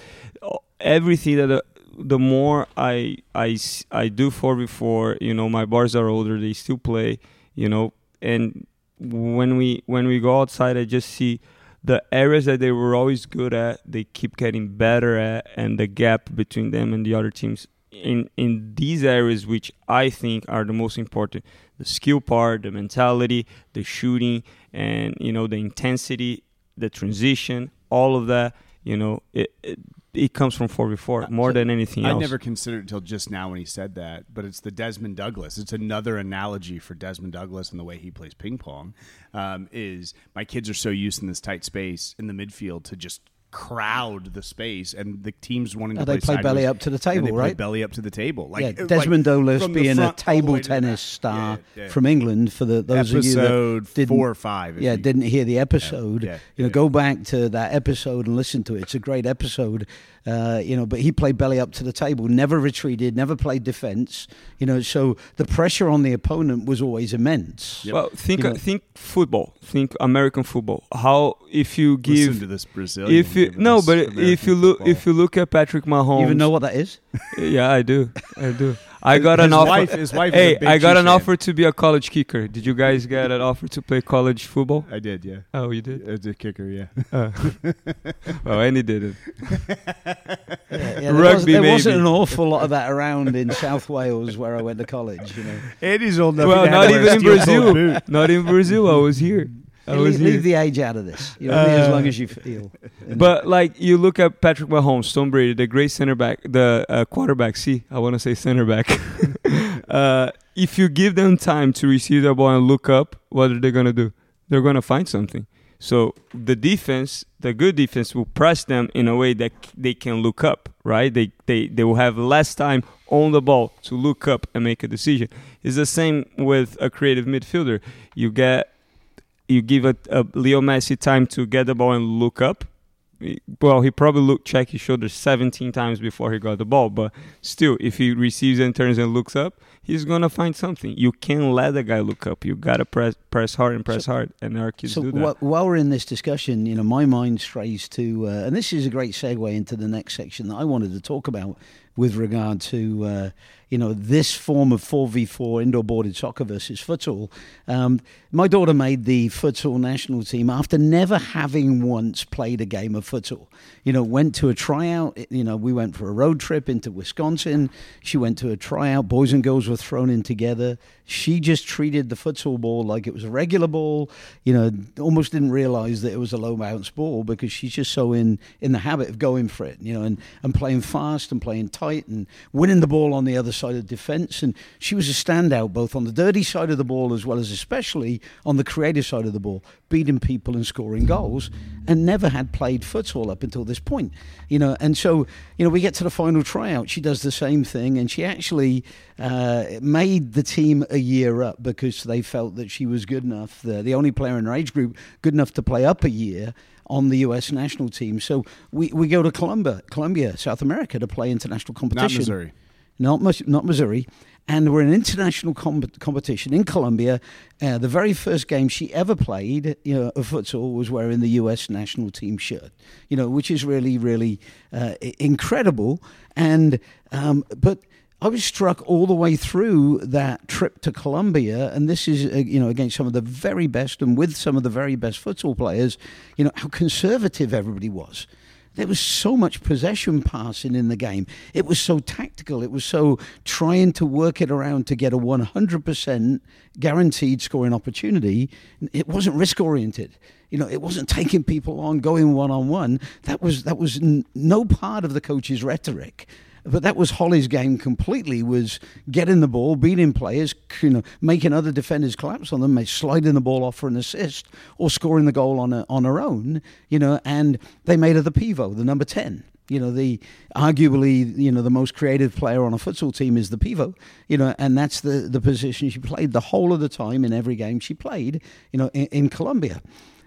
everything that uh, the more I, I, I do four v four you know my bars are older they still play you know? And when we when we go outside I just see the areas that they were always good at they keep getting better at and the gap between them and the other teams in in these areas which I think are the most important the skill part the mentality the shooting and you know the intensity the transition all of that, you know, it, it, it comes from 4v4 more so than anything else. I never considered it until just now when he said that, but it's the Desmond Douglas. It's another analogy for Desmond Douglas and the way he plays ping pong. Um, is my kids are so used in this tight space in the midfield to just crowd the space, and the teams wanting oh, to oh, play. They play belly up to the table, right? belly up to the table. Like yeah, Desmond like, being a table tennis star yeah, yeah. from England. For the those episode of you that four or five, yeah, you, didn't hear the episode. you know, go back to that episode and listen to it. It's a great episode. Uh, you know, but he played belly up to the table, never retreated, never played defense. You know, so the pressure on the opponent was always immense. Yep. Well, think you know, think football, think American football. How if you give Listen to this Brazilian, if you no, but American if you look if you look at Patrick Mahomes, you even know what that is? yeah, I do, I do. I got his an offer. Wife, his wife hey, I got an fan. offer to be a college kicker. Did you guys get an offer to play college football? I did, yeah. Oh, you did? As a kicker, yeah. Uh. well, Andy didn't. Yeah, yeah, there Rugby, was, there maybe. wasn't an awful lot of that around in South Wales where I went to college. You know, Andy's old enough. Well, not even in Brazil. Not in Brazil. I was here. Leave, leave, the age out of this. You know, uh, as long as you feel. But like you look at Patrick Mahomes, Tom Brady, the great center back, the uh, quarterback. See, I want to say center back. uh, if you give them time to receive the ball and look up, what are they gonna do? They're gonna find something. So the defense, the good defense, will press them in a way that they can look up. Right? They they they will have less time on the ball to look up and make a decision. It's the same with a creative midfielder. You get you give a, a Leo Messi time to get the ball and look up. Well, he probably looked, check his shoulder 17 times before he got the ball, but still, if he receives and turns and looks up, he's gonna find something. You can't let the guy look up. You gotta press press hard and press so, hard, and our kids so do that. while we're in this discussion, you know, my mind strays to, uh, and this is a great segue into the next section that I wanted to talk about with regard to. Uh, you know, this form of 4v4 indoor boarded soccer versus futsal. Um, my daughter made the futsal national team after never having once played a game of futsal. You know, went to a tryout. You know, we went for a road trip into Wisconsin. She went to a tryout. Boys and girls were thrown in together. She just treated the futsal ball like it was a regular ball. You know, almost didn't realize that it was a low bounce ball because she's just so in in the habit of going for it. You know, and and playing fast and playing tight and winning the ball on the other side of defence. And she was a standout both on the dirty side of the ball as well as especially on the creative side of the ball, beating people and scoring goals. And never had played futsal up until this point. You know, and so you know we get to the final tryout. She does the same thing, and she actually uh, made the team a year up because they felt that she was good enough, the, the only player in her age group good enough to play up a year on the U.S. national team. So we, we go to Colombia, Colombia, South America, to play international competition. Not Missouri. Not, not Missouri. And we're in an international com- competition in Colombia. Uh, the very first game she ever played, you know, of futsal, was wearing the U.S. national team shirt. You know, which is really, really uh, incredible. And um, but I was struck all the way through that trip to Colombia, and this is uh, you know against some of the very best and with some of the very best futsal players. You know how conservative everybody was. There was so much possession passing in the game. It was so tactical. It was so trying to work it around to get a 100% guaranteed scoring opportunity. It wasn't risk oriented. You know, it wasn't taking people on, going one on one. That was that was n- no part of the coach's rhetoric. But that was Holly's game completely. Was getting the ball, beating players, you know, making other defenders collapse on them, sliding the ball off for an assist, or scoring the goal on a, on her own. You know, and they made her the pivot, the number ten. You know, the arguably, you know, the most creative player on a futsal team is the pivot. You know, and that's the the position she played the whole of the time in every game she played. You know, in, in Colombia,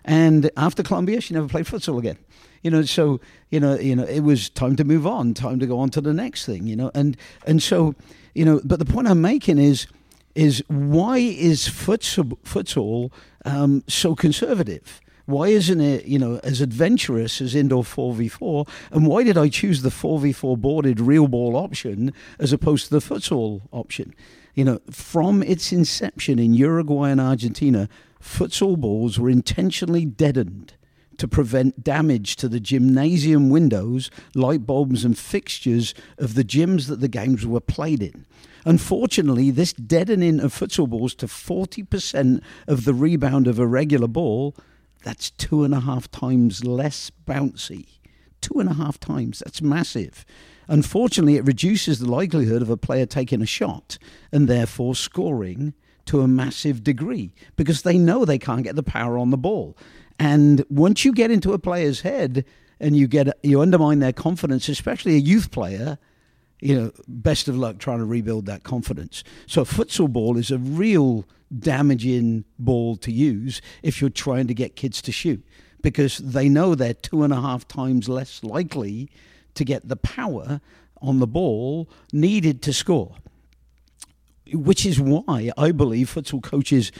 and after Colombia, she never played futsal again. You know, so you know, you know, it was time to move on, time to go on to the next thing. You know, and and so, you know, but the point I'm making is is why is futsal, um, so conservative? Why isn't it, you know, as adventurous as indoor 4v4? And why did I choose the 4v4 boarded real ball option as opposed to the futsal option? You know, from its inception in Uruguay and Argentina, futsal balls were intentionally deadened to prevent damage to the gymnasium windows, light bulbs, and fixtures of the gyms that the games were played in. Unfortunately, this deadening of futsal balls to 40% of the rebound of a regular ball that's two and a half times less bouncy. Two and a half times. That's massive. Unfortunately, it reduces the likelihood of a player taking a shot and therefore scoring to a massive degree because they know they can't get the power on the ball. And once you get into a player's head and you get you undermine their confidence, especially a youth player, you know, best of luck trying to rebuild that confidence. So futsal ball is a real damaging ball to use if you're trying to get kids to shoot because they know they're two and a half times less likely to get the power on the ball needed to score. Which is why I believe futsal coaches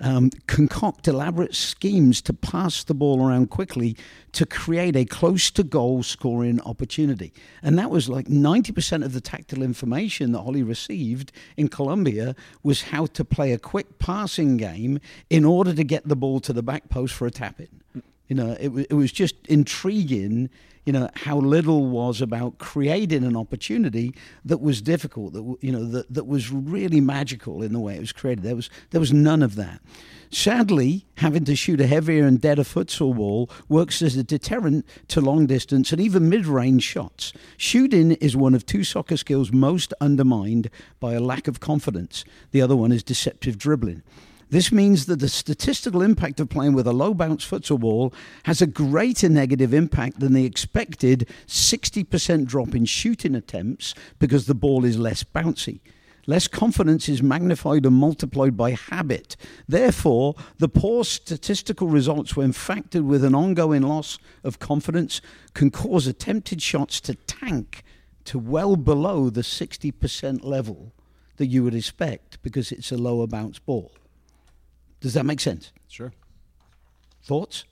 um, concoct elaborate schemes to pass the ball around quickly to create a close to goal scoring opportunity. And that was like 90% of the tactile information that Holly received in Colombia was how to play a quick passing game in order to get the ball to the back post for a tap in. You know, it, it was just intriguing you know how little was about creating an opportunity that was difficult that you know that, that was really magical in the way it was created. There was there was none of that. Sadly having to shoot a heavier and deader futsal ball works as a deterrent to long distance and even mid-range shots. Shooting is one of two soccer skills most undermined by a lack of confidence. The other one is deceptive dribbling this means that the statistical impact of playing with a low bounce futsal ball has a greater negative impact than the expected 60% drop in shooting attempts because the ball is less bouncy. Less confidence is magnified and multiplied by habit. Therefore, the poor statistical results, when factored with an ongoing loss of confidence, can cause attempted shots to tank to well below the 60% level that you would expect because it's a lower bounce ball. Does that make sense? Sure. Thoughts?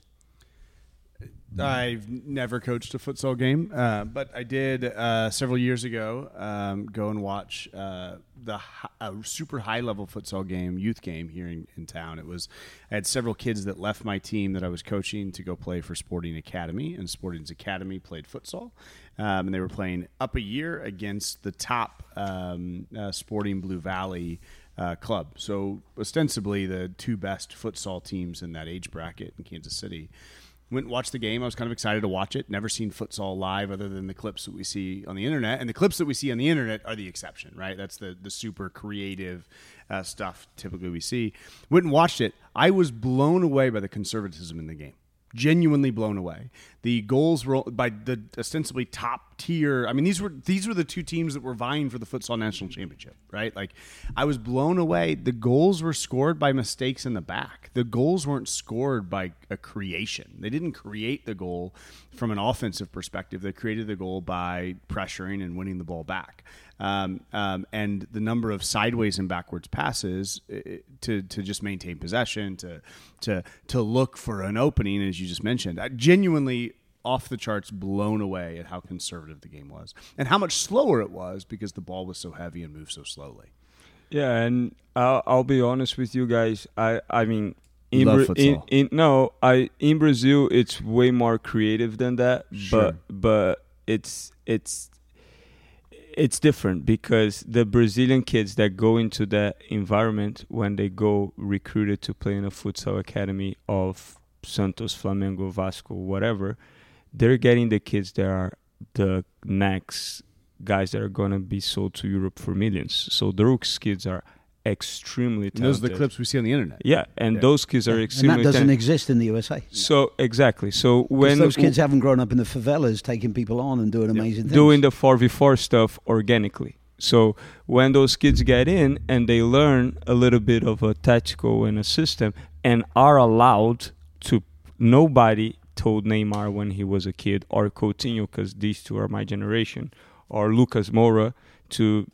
I've never coached a futsal game, uh, but I did uh, several years ago um, go and watch uh, the a super high level futsal game, youth game here in, in, town. It was I had several kids that left my team that I was coaching to go play for Sporting Academy, and Sporting's Academy played futsal, um, and they were playing up a year against the top um, uh, Sporting Blue Valley uh, club. So ostensibly the two best futsal teams in that age bracket in Kansas City. Went and watched the game. I was kind of excited to watch it. Never seen futsal live other than the clips that we see on the internet. And the clips that we see on the internet are the exception, right? That's the the super creative uh, stuff typically we see. Went and watched it. I was blown away by the conservatism in the game genuinely blown away. The goals were by the ostensibly top tier. I mean, these were these were the two teams that were vying for the futsal national championship, right? Like, I was blown away. The goals were scored by mistakes in the back. The goals weren't scored by a creation. They didn't create the goal from an offensive perspective. They created the goal by pressuring and winning the ball back um, um, and the number of sideways and backwards passes uh, to to just maintain possession, to to to look for an opening, as you just mentioned. I genuinely off the charts blown away at how conservative the game was and how much slower it was because the ball was so heavy and moved so slowly. Yeah, and I'll, I'll be honest with you guys. I I mean, in, Bra- in, in, no, I in Brazil it's way more creative than that. Sure. But but it's it's it's different because the Brazilian kids that go into that environment when they go recruited to play in a futsal academy of Santos, Flamengo, Vasco, whatever, they're getting the kids that are the next guys that are gonna be sold to Europe for millions. So those kids are extremely talented. And those are the clips we see on the internet. Yeah, and Yeah. those kids are and extremely that doesn't talented. exist in the USA. so exactly. So when those kids haven't grown up in the favelas taking people on and doing amazing things. doing the 4v4 stuff organically. So when those kids get in and they learn a little bit of a tactical and a system and are allowed to, nobody told Neymar when he was a kid or Coutinho, because these two are my generation, or Lucas Moura to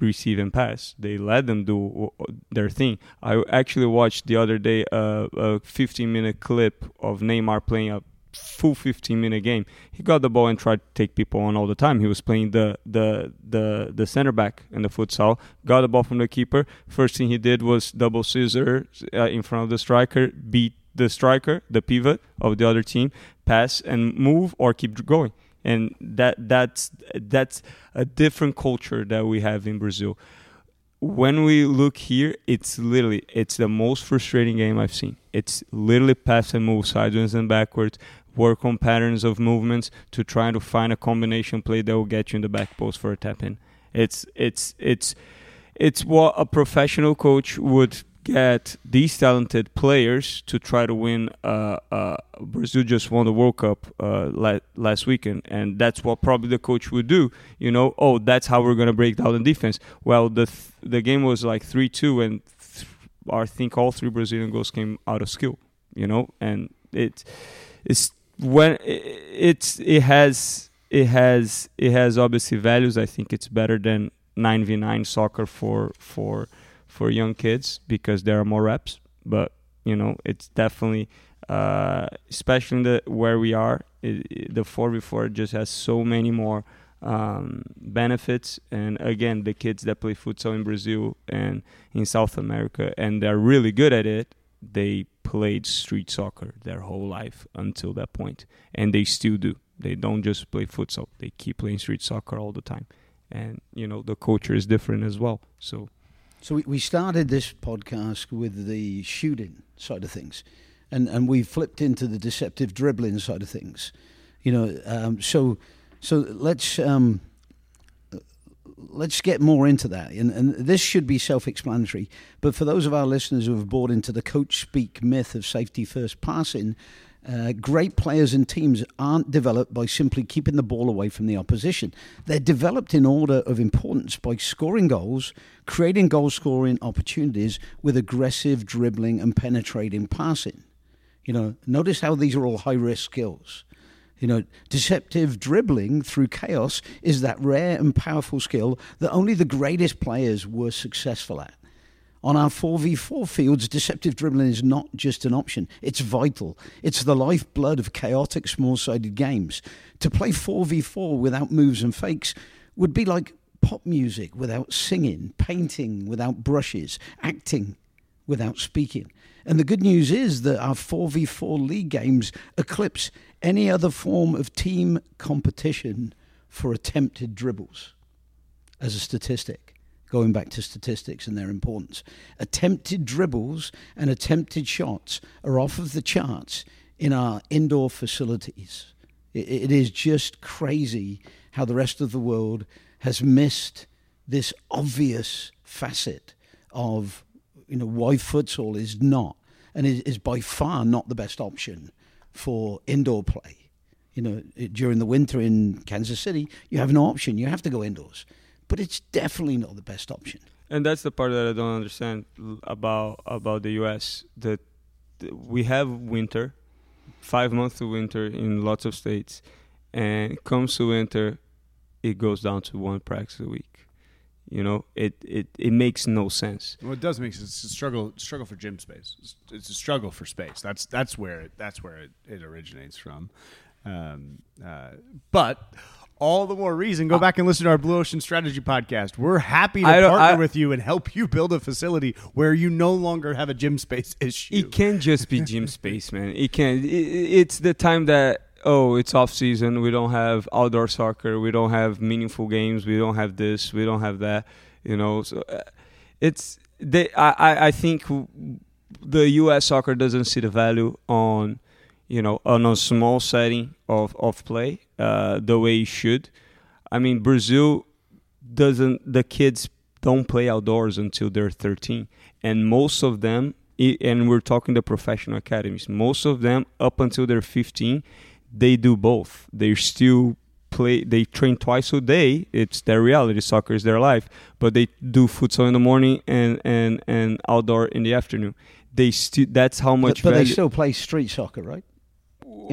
receive and pass. They let them do their thing. I actually watched the other day uh, a 15 minute clip of Neymar playing a full 15 minute game. He got the ball and tried to take people on all the time. He was playing the the the the center back in the futsal. Got the ball from the keeper. First thing he did was double scissor uh, in front of the striker, beat the striker, the pivot of the other team, pass and move or keep going. And that that's that's a different culture that we have in Brazil. When we look here, it's literally it's the most frustrating game I've seen. It's literally pass and move sideways and backwards, work on patterns of movements to try to find a combination play that will get you in the back post for a tap in. It's it's it's it's what a professional coach would get these talented players to try to win. Uh, uh, Brazil just won the World Cup uh, la- last weekend, and that's what probably the coach would do. You know, oh, that's how we're gonna break down the defense. Well, the th- the game was like three two, and th- I think all three Brazilian goals came out of skill. You know, and it it's when it, it's it has it has it has obviously values. I think it's better than nine v nine soccer for for for young kids because there are more reps. But you know, it's definitely, uh, especially in the where we are, it, it, the four v four just has so many more um, benefits. And again, the kids that play futsal in Brazil and in South America, and they're really good at it. They played street soccer their whole life until that point, and they still do. They don't just play futsal; they keep playing street soccer all the time. And you know, the culture is different as well. So So we, we started this podcast with the shooting side of things, and and we flipped into the deceptive dribbling side of things. You know, um, so so let's um, let's get more into that, and, and this should be self-explanatory. But for those of our listeners who have bought into the coach speak myth of safety first passing. Uh, great players and teams aren't developed by simply keeping the ball away from the opposition. They're developed in order of importance by scoring goals, creating goal scoring opportunities with aggressive dribbling and penetrating passing. You know, notice how these are all high risk skills. You know, deceptive dribbling through chaos is that rare and powerful skill that only the greatest players were successful at. On our 4v4 fields, deceptive dribbling is not just an option, it's vital. It's the lifeblood of chaotic, small sided games. To play 4v4 without moves and fakes would be like pop music without singing, painting without brushes, acting without speaking. And the good news is that our 4v4 league games eclipse any other form of team competition for attempted dribbles as a statistic going back to statistics and their importance. Attempted dribbles and attempted shots are off of the charts in our indoor facilities. It, it is just crazy how the rest of the world has missed this obvious facet of you know why futsal is not and is, is by far not the best option for indoor play. You know, during the winter in Kansas City, you have no option. You have to go indoors but it's definitely not the best option. And that's the part that I don't understand about about the U.S. That we have winter, five months of winter in lots of states, and comes to winter, it goes down to one practice a week. You know, it, it, it makes no sense. Well, it does make sense. It's a struggle struggle for gym space. It's, it's a struggle for space. That's that's where it, that's where it, it originates from. Um, uh, but all the more reason go back and listen to our Blue Ocean Strategy podcast. We're happy to partner I- with you and help you build a facility where you no longer have a gym space issue. It can't just be gym space, man. It can't. It, it's the time that oh, it's off season. We don't have outdoor soccer. We don't have meaningful games. We don't have this. We don't have that. You know, so uh, it's they. I, I think the U.S. soccer doesn't see the value on you know on a small setting of of play uh, the way it should. I mean, Brazil doesn't the kids don't play outdoors until they're 13 and most of them and we're talking the professional academies most of them up until they're 15 they do both. They still play they train twice a day. It's their reality. Soccer is their life. But they do futsal in the morning and and and outdoor in the afternoon. They still that's how much but, but they still play street soccer, right?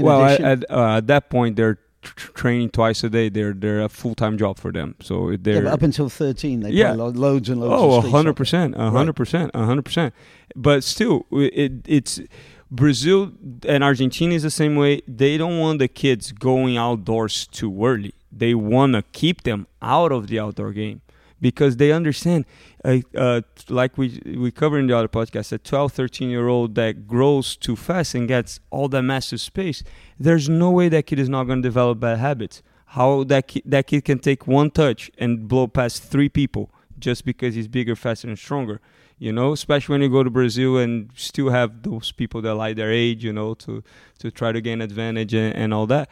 Well, at, addition- at, uh, at that point, they're tr- training twice a day. They're they're a full time job for them. So they're but up until 13, they Yeah. play lo- loads and loads oh, hundred percent, a hundred percent, a hundred percent. But still, it it's Brazil and Argentina is the same way. They don't want the kids going outdoors too early. They want to keep them out of the outdoor game because they understand uh, uh, like we we covered in the other podcast a 12 13 year old that grows too fast and gets all that massive space there's no way that kid is not going to develop bad habits. How that ki- that kid can take one touch and blow past three people just because he's bigger faster and stronger you know? Especially when you go to brazil and still have those people that lie their age you know to to try to gain advantage and, and all that.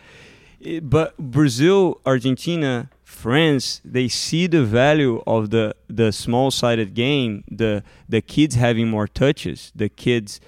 It- but Brazil, Argentina, France, they see the value of the the small sided game, the the kids having more touches, the kids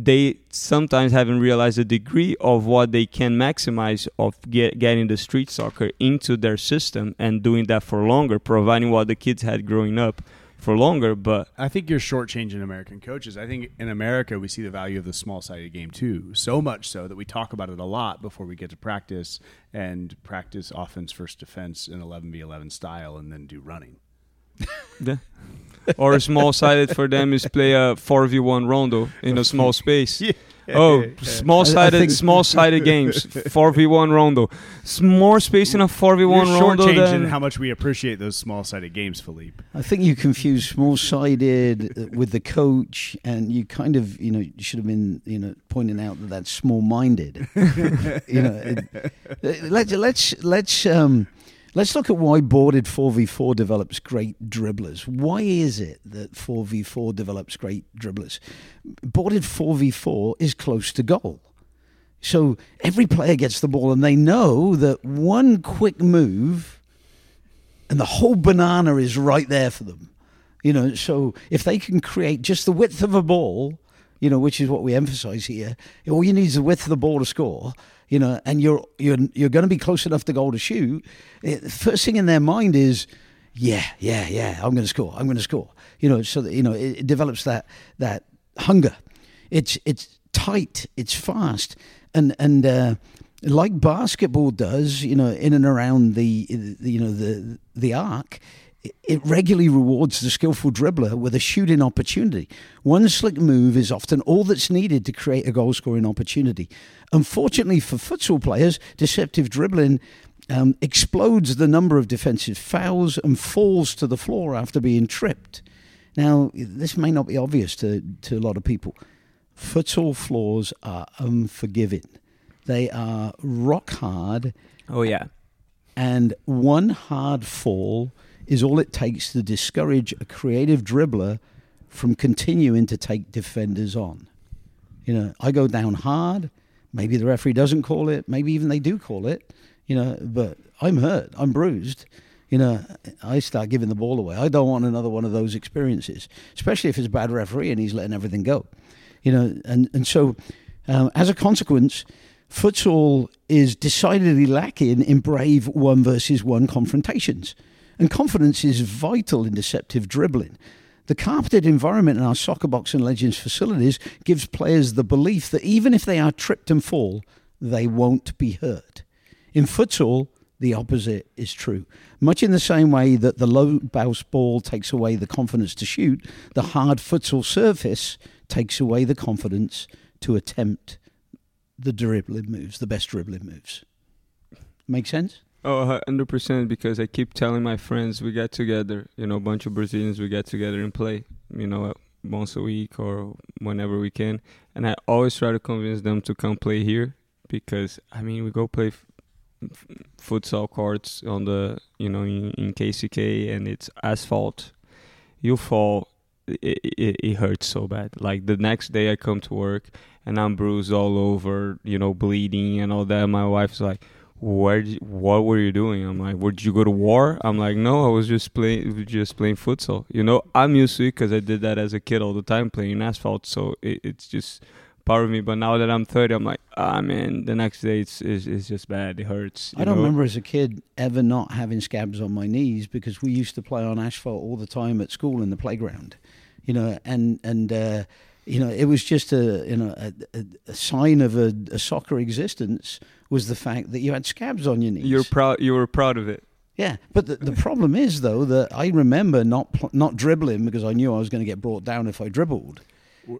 they sometimes haven't realized the degree of what they can maximize of get, getting the street soccer into their system and doing that for longer, providing what the kids had growing up for longer. But I think you're shortchanging American coaches. I think in America we see the value of the small sided game too. So much so that we talk about it a lot before we get to practice and practice offense first defense in 11v11 style and then do running. yeah. or small sided for them is play a four v one rondo in a small space. Oh, small sided, small sided games. Four v one rondo. S- More space in a four v You're one rondo shortchanging than how much we appreciate those small sided games, Philippe. I think you confuse small-sided with the coach, and you kind of, you know, you should have been, you know, pointing out that that's small-minded. you know, it, let's let's let's um, let's look at why boarded four v four develops great dribblers. Why is it that four v four develops great dribblers? Boarded four v four is close to goal. So every player gets the ball, and they know that one quick move and the whole banana is right there for them. You know, so if they can create just the width of a ball, you know, which is what we emphasize here, all you need is the width of the ball to score. You know, and you're you're you're going to be close enough to goal to shoot. It, the first thing in their mind is, yeah, yeah, yeah, I'm going to score. I'm going to score. You know, so that you know it, it develops that that hunger. It's it's tight. It's fast, and and. Uh, like basketball does, you know, in and around the you know the the arc, it- regularly rewards the skillful dribbler with a shooting opportunity. One slick move is often all that's needed to create a goal scoring opportunity. Unfortunately for futsal players, deceptive dribbling um, explodes the number of defensive fouls and falls to the floor after being tripped. Now, this may not be obvious to, to a lot of people. Futsal floors are unforgiving. They are rock hard, Oh yeah. and one hard fall is all it takes to discourage a creative dribbler from continuing to take defenders on. You know, I go down hard. Maybe the referee doesn't call it. Maybe even they do call it. You know, but I'm hurt. I'm bruised. You know, I start giving the ball away. I don't want another one of those experiences, especially if it's a bad referee and he's letting everything go. You know, and and so um, as a consequence, futsal is decidedly lacking in brave one versus one confrontations, and confidence is vital in deceptive dribbling. The carpeted environment in our soccer box and legends facilities gives players the belief that even if they are tripped and fall, they won't be hurt. In futsal, the opposite is true. Much in the same way that the low bounce ball takes away the confidence to shoot, the hard futsal surface takes away the confidence to attempt the dribbling moves, the best dribbling moves. Make sense? Oh, hundred percent. Because I keep telling my friends we get together. You know, a bunch of Brazilians we get together and play. You know, uh, once a week or whenever we can. And I always try to convince them to come play here because I mean we go play f- f- futsal courts on the you know in, in KCK and it's asphalt. You fall. It, it, it hurts so bad. Like the next day I come to work and I'm bruised all over, you know, bleeding and all that. My wife's like, where what were you doing? I'm like, would you go to war? I'm like, no, I was just playing just playing futsal. You know, I'm used to it because I did that as a kid all the time playing asphalt. So it, it's just part of me. But now that I'm 30, I'm like, ah man, the next day it's it's, it's just bad. It hurts. I don't know? remember as a kid ever not having scabs on my knees because we used to play on asphalt all the time at school in the playground, you know, and and uh, you know it was just a you know a, a, a sign of a, a soccer existence was the fact that you had scabs on your knees. You're proud. You were proud of it. Yeah, but the, the problem is though that I remember not pl- not dribbling because I knew I was going to get brought down if I dribbled.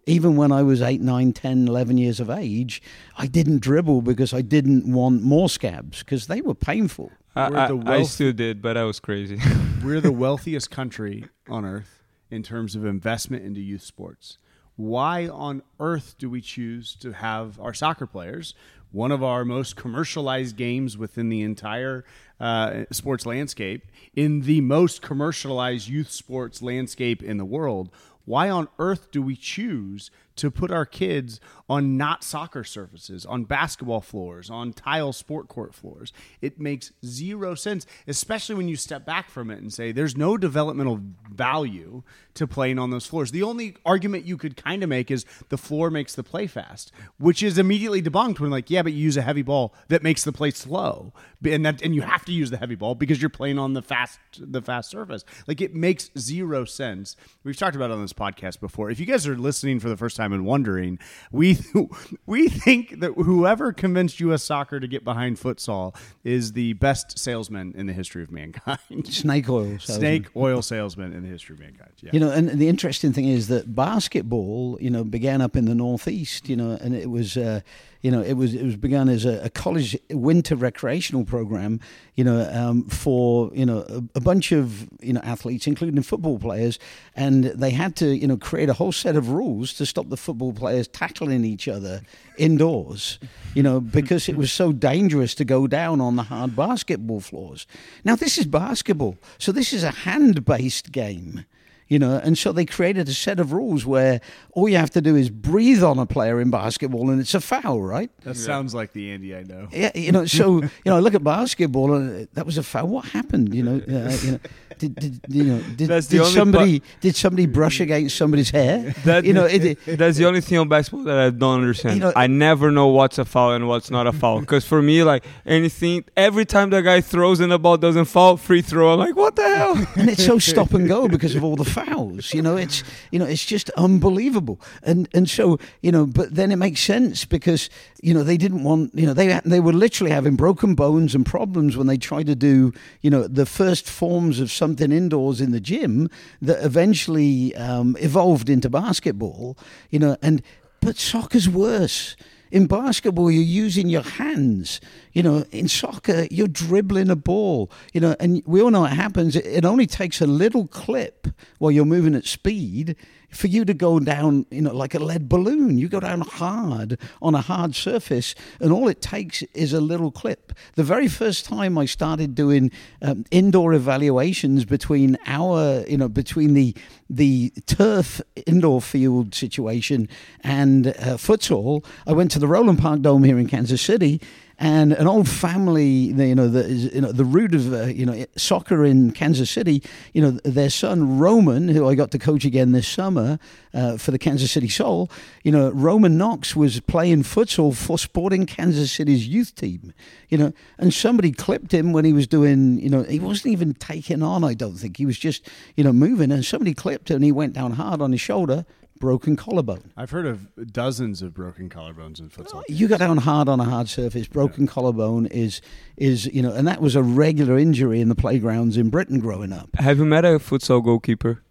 Even when I was 8, 9, 10, 11 years of age, I didn't dribble because I didn't want more scabs because they were painful. I, We're I, the I still did, but I was crazy. We're the wealthiest country on earth in terms of investment into youth sports. Why on earth do we choose to have our soccer players, one of our most commercialized games within the entire uh, sports landscape, in the most commercialized youth sports landscape in the world? Why on earth do we choose to put our kids on not soccer surfaces, on basketball floors, on tile sport court floors? It makes zero sense, especially when you step back from it and say there's no developmental value to playing on those floors. The only argument you could kind of make is the floor makes the play fast, which is immediately debunked when like, yeah, but you use a heavy ball that makes the play slow. And that and you have to use the heavy ball because you're playing on the fast the fast surface. Like it makes zero sense. We've talked about it on this podcast before. If you guys are listening for the first time and wondering, we we think that whoever convinced US soccer to get behind futsal is the best salesman in the history of mankind. Snake oil. salesman. Snake oil salesman in the history of mankind. Yeah. You know, and the interesting thing is that basketball, you know, began up in the northeast. You know, and it was, uh, you know, it was it was begun as a, a college winter recreational program. You know, um, for you know a, a bunch of you know athletes, including football players, and they had to you know create a whole set of rules to stop the football players tackling each other indoors. You know, because it was so dangerous to go down on the hard basketball floors. Now this is basketball, so this is a hand-based game you know and so they created a set of rules where all you have to do is breathe on a player in basketball and it's a foul right? That sounds like the Andy I know. yeah you know so you know I look at basketball and uh, that was a foul. What happened? You know uh, you know did, did you know did, did somebody did somebody brush against somebody's hair That you know it, that's the only thing on basketball that I don't understand. You know- I never know what's a foul and what's not a foul. Because for me, like anything, every time the guy throws and the ball doesn't fall, free throw. I'm like, what the hell? and it's so stop and go because of all the fouls. You know, it's you know it's just unbelievable. And and so you know, but then it makes sense because you know they didn't want you know they they were literally having broken bones and problems when they tried to do you know the first forms of something indoors in the gym that eventually um, evolved into basketball. You know, and but soccer's worse. In basketball, you're using your hands. You know, in soccer, you're dribbling a ball. You know, and we all know what happens. It, it only takes a little clip while you're moving at speed for you to go down, you know, like a lead balloon. You go down hard on a hard surface, and all it takes is a little clip. The very first time I started doing um, indoor evaluations between our, you know, between the the turf indoor field situation and uh, futsal, I went to the Roland Park Dome here in Kansas City. And an old family, you know, the you know the root of uh, you know soccer in Kansas City. You know, their son Roman, who I got to coach again this summer uh, for the Kansas City Soul. You know, Roman Knox was playing futsal for Sporting Kansas City's youth team. You know, and somebody clipped him when he was doing. You know, he wasn't even taking on. I don't think he was just you know moving, and somebody clipped him, and he went down hard on his shoulder, broken collarbone. I've heard of dozens of broken collarbones in futsal. You got down hard on a hard surface, broken collarbone is is you know, and that was a regular injury in the playgrounds in Britain growing up. Have you met a futsal goalkeeper?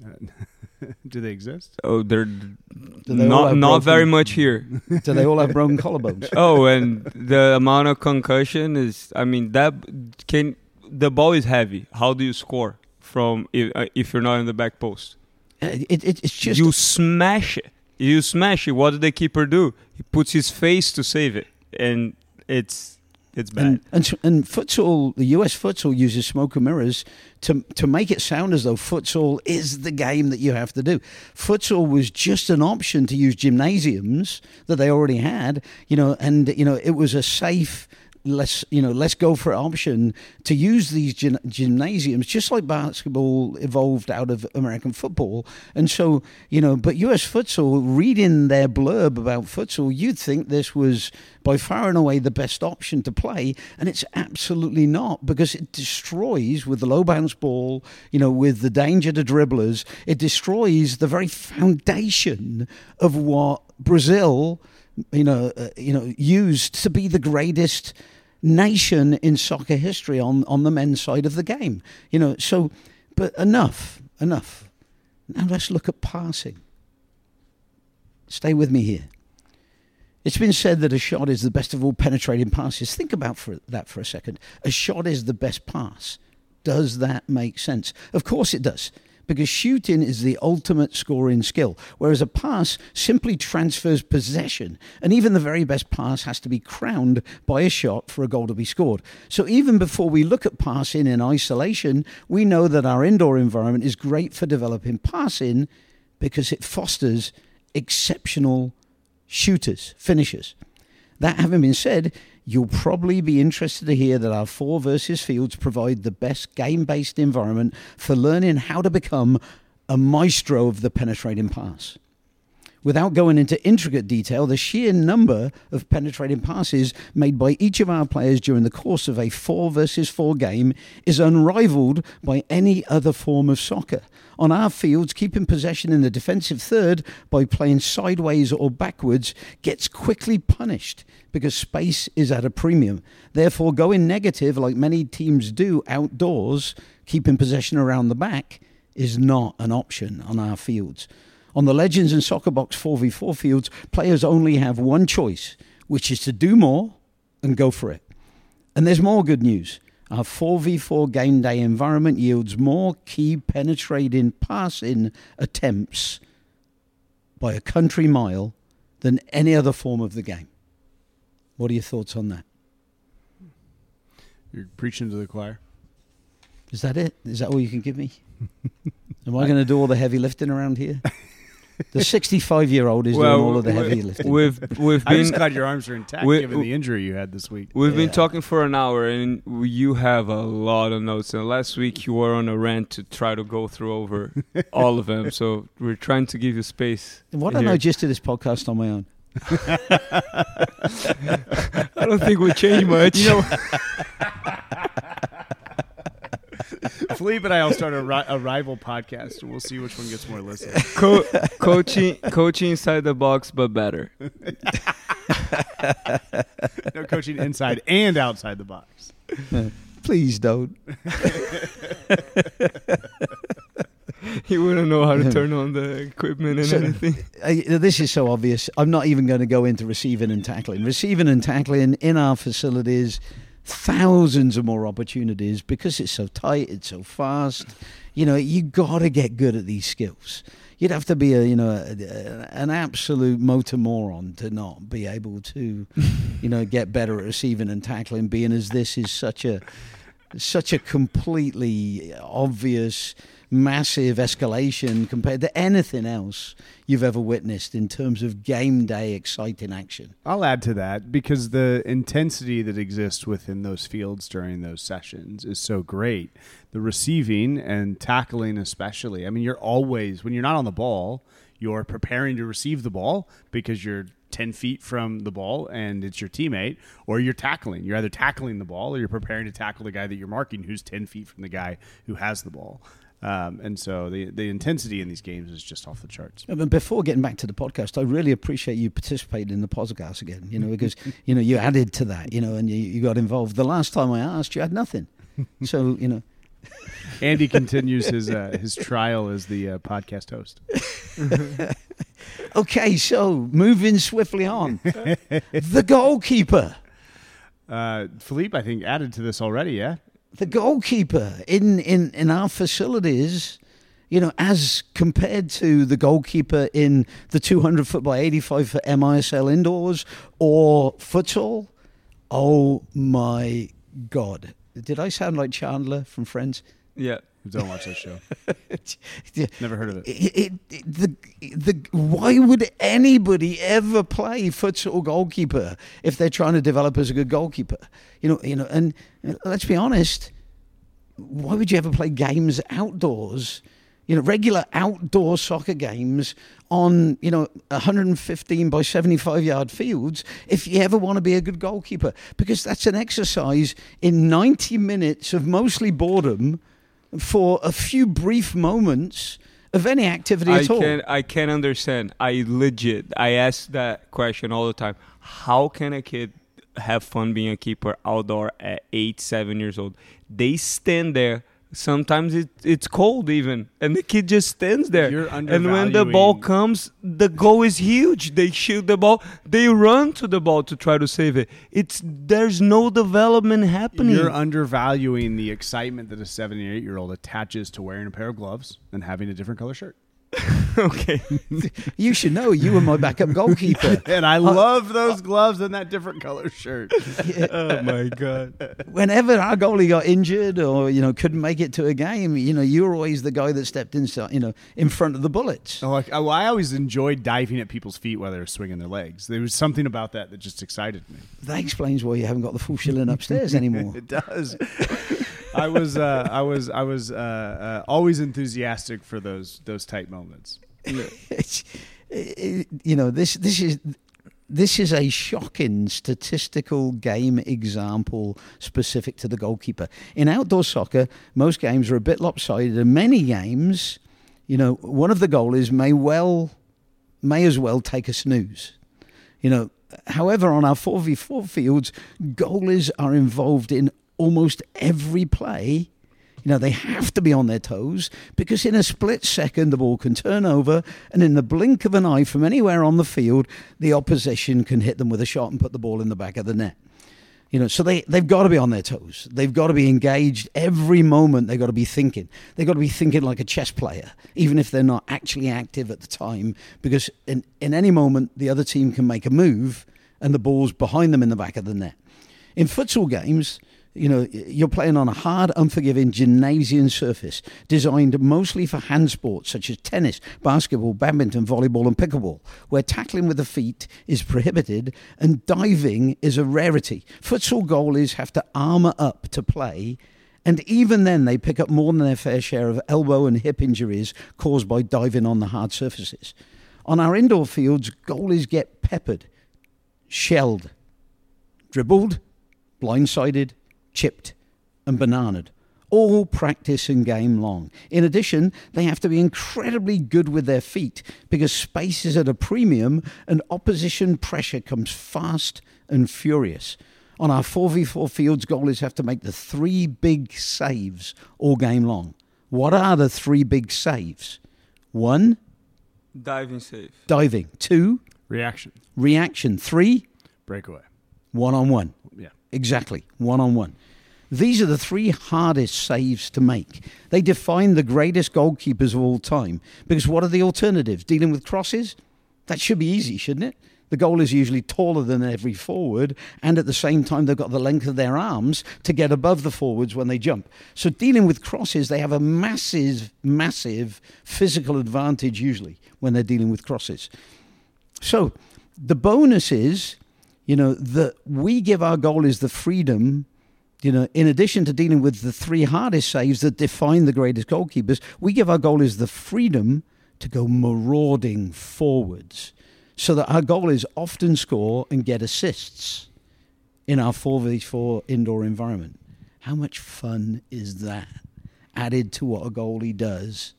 Do they exist? Oh, they're they not not broken- very much here. Do they all have broken collarbones? oh, and the amount of concussion is. I mean, that can the ball is heavy. How do you score from if, uh, if you're not in the back post? It, it, it's just you smash it. You smash it. What did the keeper do? He puts his face to save it, and it's it's bad. and, and and futsal, the US futsal uses smoke and mirrors to to make it sound as though futsal is the game that you have to do. Futsal was just an option to use gymnasiums that they already had, you know, and you know it was a safe let's you know let's go for an option to use these gym- gymnasiums just like basketball evolved out of American football. And so you know but US futsal reading their blurb about futsal you'd think this was by far and away the best option to play. And it's absolutely not because it destroys with the low bounce ball you know with the danger to dribblers it destroys the very foundation of what Brazil you know, uh, you know, used to be the greatest nation in soccer history on on the men's side of the game. You know, so but enough, enough. Now let's look at passing. Stay with me here. It's been said that a shot is the best of all penetrating passes. Think about for that for a second. A shot is the best pass. Does that make sense? Of course it does because shooting is the ultimate scoring skill, whereas a pass simply transfers possession. And even the very best pass has to be crowned by a shot for a goal to be scored. So even before we look at passing in isolation, we know that our indoor environment is great for developing passing because it fosters exceptional shooters, finishers. That having been said, You'll probably be interested to hear that our four versus fields provide the best game based environment for learning how to become a maestro of the penetrating pass. Without going into intricate detail, the sheer number of penetrating passes made by each of our players during the course of a four versus four game is unrivaled by any other form of soccer. On our fields, keeping possession in the defensive third by playing sideways or backwards gets quickly punished because space is at a premium. Therefore, going negative, like many teams do outdoors, keeping possession around the back, is not an option on our fields. On the Legends and Soccer Box 4v4 fields, players only have one choice, which is to do more and go for it. And there's more good news. Our 4v4 game day environment yields more key penetrating passing attempts by a country mile than any other form of the game. What are your thoughts on that? You're preaching to the choir. Is that it? Is that all you can give me? Am I going to do all the heavy lifting around here? The 65 year old is Well, doing all of the heavy lifting. We've we've I'm just been glad your arms are intact we- given the injury you had this week. we've been talking for an hour, and you have a lot of notes. And last week you were on a rant to try to go through over all of them. So we're trying to give you space. Why don't here. I just do this podcast on my own? I don't think we change much. You know, Philippe and I will start a, ri- a rival podcast, and we'll see which one gets more listens. Co- coaching, coaching inside the box, but better. No coaching inside and outside the box. Please don't. He wouldn't know how to turn on the equipment and So- anything. Uh, this is so obvious. I'm not even going to go into receiving and tackling. Receiving and tackling in our facilities, thousands of more opportunities because it's so tight, it's so fast. You know, you got to get good at these skills. You'd have to be a you know a, a- an absolute motor moron to not be able to, you know, get better at receiving and tackling. Being as this is such a such a completely obvious massive escalation compared to anything else you've ever witnessed in terms of game day exciting action. I'll add to that because the intensity that exists within those fields during those sessions is so great. The receiving and tackling, especially. I mean, you're always, when you're not on the ball, you're preparing to receive the ball because you're 10 feet from the ball and it's your teammate, or you're tackling. You're either tackling the ball or you're preparing to tackle the guy that you're marking who's 10 feet from the guy who has the ball. Um, and so the, the intensity in these games is just off the charts. I mean, before getting back to the podcast, I really appreciate you participating in the podcast again. You know, because you know you added to that. You know, and you, you got involved. The last time I asked, you had nothing. So you know, Andy continues his uh, his trial as the uh, podcast host. okay. So moving swiftly on, the goalkeeper. Uh, Philippe, I think, added to this already. Yeah, the goalkeeper in, in, in our facilities, you know, as compared to the goalkeeper in the 200 foot by 85 for MISL indoors or futsal, oh my God. Did I sound like Chandler from Friends? Yeah. Don't watch that show. Never heard of it. it, it, the, the, why would anybody ever play futsal goalkeeper if they're trying to develop as a good goalkeeper? You know, you know, and let's be honest, why would you ever play games outdoors? You know, regular outdoor soccer games on, you know, 115 by 75 yard fields if you ever want to be a good goalkeeper. Because that's an exercise in 90 minutes of mostly boredom for a few brief moments of any activity I at all. can I can understand. I legit I ask that question all the time. How can a kid have fun being a keeper outdoor at eight, seven years old? They stand there. Sometimes it, it's cold even, and the kid just stands there. You're and when the ball comes, the goal is huge. They shoot the ball. They run to the ball to try to save it. It's there's no development happening. You're undervaluing the excitement that a seven or eight year old attaches to wearing a pair of gloves and having a different color shirt. okay. You should know you were my backup goalkeeper. And I uh, love those gloves and that different color shirt. oh my god. Whenever our goalie got injured or you know couldn't make it to a game, you know you were always the guy that stepped inside, you know, in front of the bullets. Oh, like, well, oh, I always enjoyed diving at people's feet while they were swinging their legs. There was something about that that just excited me. That explains why you haven't got the full shilling upstairs anymore. It does. I was, uh, I was, I was uh, uh, always enthusiastic for those those tight moments. You know this this is this is a shocking statistical game example specific to the goalkeeper. In outdoor soccer, most games are a bit lopsided, and many games, you know, one of the goalies may well may as well take a snooze. You know, however, on our 4v4 fields, goalies are involved in almost every play. You know, they have to be on their toes because in a split second, the ball can turn over, and in the blink of an eye from anywhere on the field, the opposition can hit them with a shot and put the ball in the back of the net. You know, so they, they've got to be on their toes. They've got to be engaged every moment. They've got to be thinking. They've got to be thinking like a chess player, even if they're not actually active at the time, because in, in any moment, the other team can make a move and the ball's behind them in the back of the net. In futsal games, you know, you're playing on a hard, unforgiving gymnasium surface designed mostly for hand sports such as tennis, basketball, badminton, volleyball, and pickleball, where tackling with the feet is prohibited and diving is a rarity. Futsal goalies have to armour up to play, and even then, they pick up more than their fair share of elbow and hip injuries caused by diving on the hard surfaces. On our indoor fields, goalies get peppered, shelled, dribbled, blindsided, chipped, and bananaed. All practice and game long. In addition, they have to be incredibly good with their feet because space is at a premium and opposition pressure comes fast and furious. On our 4v4 fields, goalies have to make the three big saves all game long. What are the three big saves? One, Diving save. diving. Two, Reaction, reaction. Three, breakaway. one on one. Yeah. Exactly, one on one. These are the three hardest saves to make. They define the greatest goalkeepers of all time. Because what are the alternatives? Dealing with crosses? That should be easy, shouldn't it? The goal is usually taller than every forward, and at the same time, they've got the length of their arms to get above the forwards when they jump. So, dealing with crosses, they have a massive, massive physical advantage usually when they're dealing with crosses. So the bonus is, you know, that we give our goalies the freedom, you know, in addition to dealing with the three hardest saves that define the greatest goalkeepers, we give our goalies the freedom to go marauding forwards so that our goalies often score and get assists in our 4v4 indoor environment. How much fun is that added to what a goalie does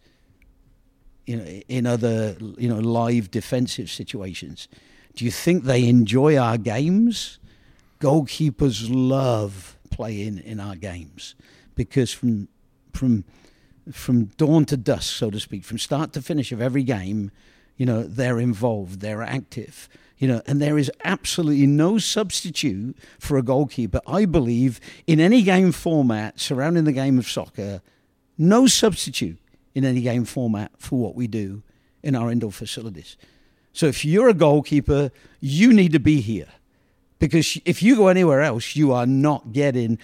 you know, in other you know live defensive situations. Do you think they enjoy our games? Goalkeepers love playing in our games because from from from dawn to dusk, so to speak, from start to finish of every game, you know, they're involved, they're active, you know, and there is absolutely no substitute for a goalkeeper. I believe in any game format surrounding the game of soccer, no substitute in any game format for what we do in our indoor facilities. So if you're a goalkeeper, you need to be here because if you go anywhere else, you are not getting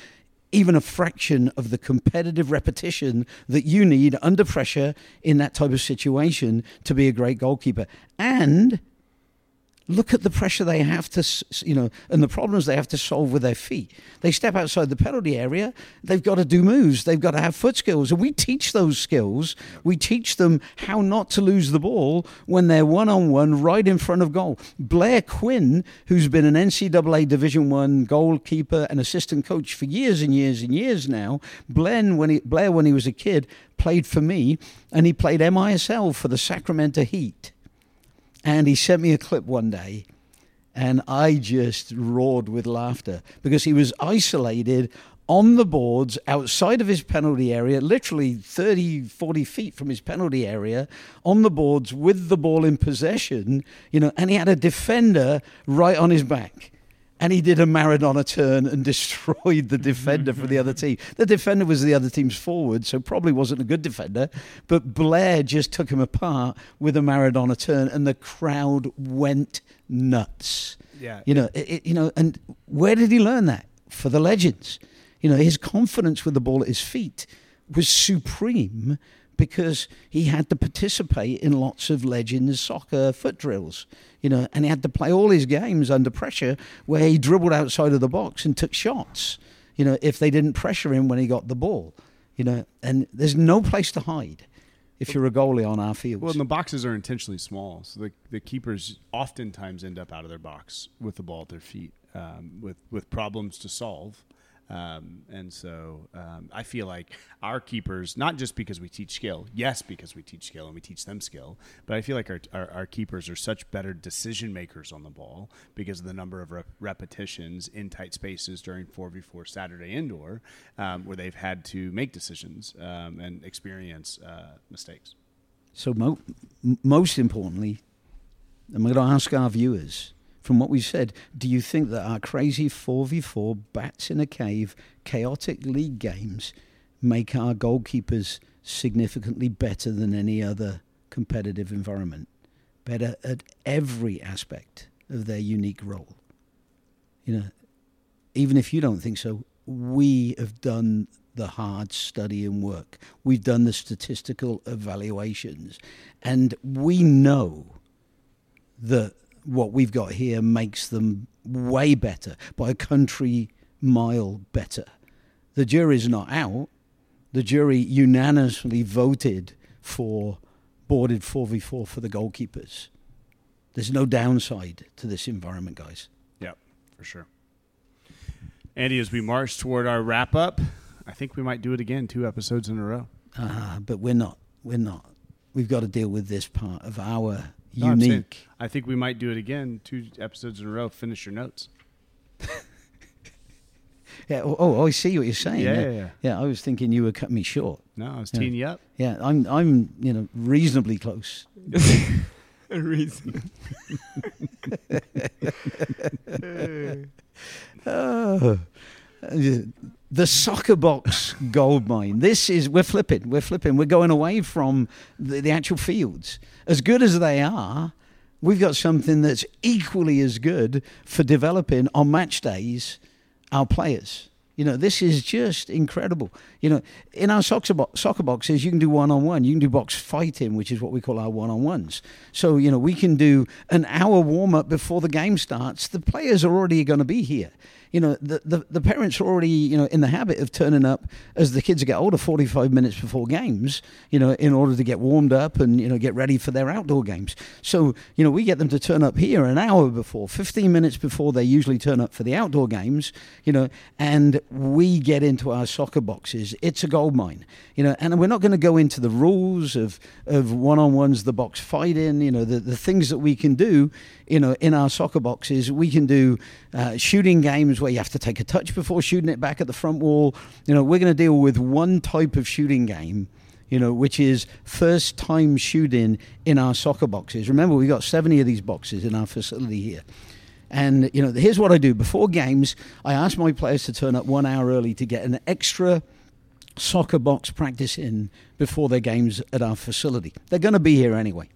even a fraction of the competitive repetition that you need under pressure in that type of situation to be a great goalkeeper. And look at the pressure they have to, you know, and the problems they have to solve with their feet. They step outside the penalty area, they've got to do moves, they've got to have foot skills. And we teach those skills. We teach them how not to lose the ball when they're one on one right in front of goal. Blair Quinn, who's been an NCAA Division One goalkeeper and assistant coach for years and years and years now, Blair, when he, Blair, when he was a kid, played for me and he played MISL for the Sacramento Heat and he sent me a clip one day, and I just roared with laughter because he was isolated on the boards outside of his penalty area, literally 30, 40 feet from his penalty area, on the boards with the ball in possession, you know, and he had a defender right on his back and he did a Maradona turn and destroyed the defender for the other team. The defender was the other team's forward, so probably wasn't a good defender. But Blair just took him apart with a Maradona turn, and the crowd went nuts. Yeah, you know, it, you know, and where did he learn that? For the legends, you know, his confidence with the ball at his feet was supreme because he had to participate in lots of legends soccer foot drills, you know, and he had to play all his games under pressure where he dribbled outside of the box and took shots, you know, if they didn't pressure him when he got the ball, you know, and there's no place to hide if you're a goalie on our field. Well, and the boxes are intentionally small, so the, the keepers oftentimes end up out of their box with the ball at their feet, um, with with problems to solve. Um, and so um, I feel like our keepers, not just because we teach skill, yes, because we teach skill and we teach them skill, but I feel like our, our, our keepers are such better decision makers on the ball because of the number of rep- repetitions in tight spaces during 4v4 Saturday indoor, um, where they've had to make decisions um, and experience uh, mistakes. So, mo- most importantly, I'm going to ask our viewers from what we've said, do you think that our crazy 4v4 bats in a cave, chaotic league games make our goalkeepers significantly better than any other competitive environment? Better at every aspect of their unique role? You know, even if you don't think so, we have done the hard study and work. We've done the statistical evaluations, and we know that what we've got here makes them way better by a country mile better. The jury's not out. The jury unanimously voted for boarded 4v4 for the goalkeepers. There's no downside to this environment, guys. Yep, for sure. Andy, as we march toward our wrap up, I think we might do it again, two episodes in a row. Uh, but we're not. We're not. We've got to deal with this part of our no, unique. I think we might do it again, two episodes in a row. Finish your notes. yeah. Oh, oh, I see what you're saying. Yeah, yeah, yeah. yeah I was thinking you were cutting me short. No, I was teeing yeah. you up. Yeah, I'm, I'm, you know, reasonably close. reason. oh, the soccer box gold mine. This is we're flipping. We're flipping. We're going away from the, the, actual fields. As good as they are, we've got something that's equally as good for developing on match days our players. You know, this is just incredible. You know, in our soccer, bo- soccer boxes, you can do one on one. You can do box fighting, which is what we call our one on ones. So, you know, we can do an hour warm up before the game starts. The players are already going to be here you know, the, the, the, parents are already, you know, in the habit of turning up as the kids get older, 45 minutes before games, you know, in order to get warmed up and, you know, get ready for their outdoor games. So, you know, we get them to turn up here an hour before, 15 minutes before they usually turn up for the outdoor games, you know, and we get into our soccer boxes. It's a gold mine, you know, and we're not going to go into the rules of, of one-on-ones, the box fighting, you know, the, the things that we can do, you know, in our soccer boxes. We can do uh, shooting games where you have to take a touch before shooting it back at the front wall. You know, we're going to deal with one type of shooting game you know, which is first time shooting in our soccer boxes. Remember, we've got 70 of these boxes in our facility here. And, you know, here's what I do. Before games, I ask my players to turn up one hour early to get an extra soccer box practice in before their games at our facility. They're going to be here anyway.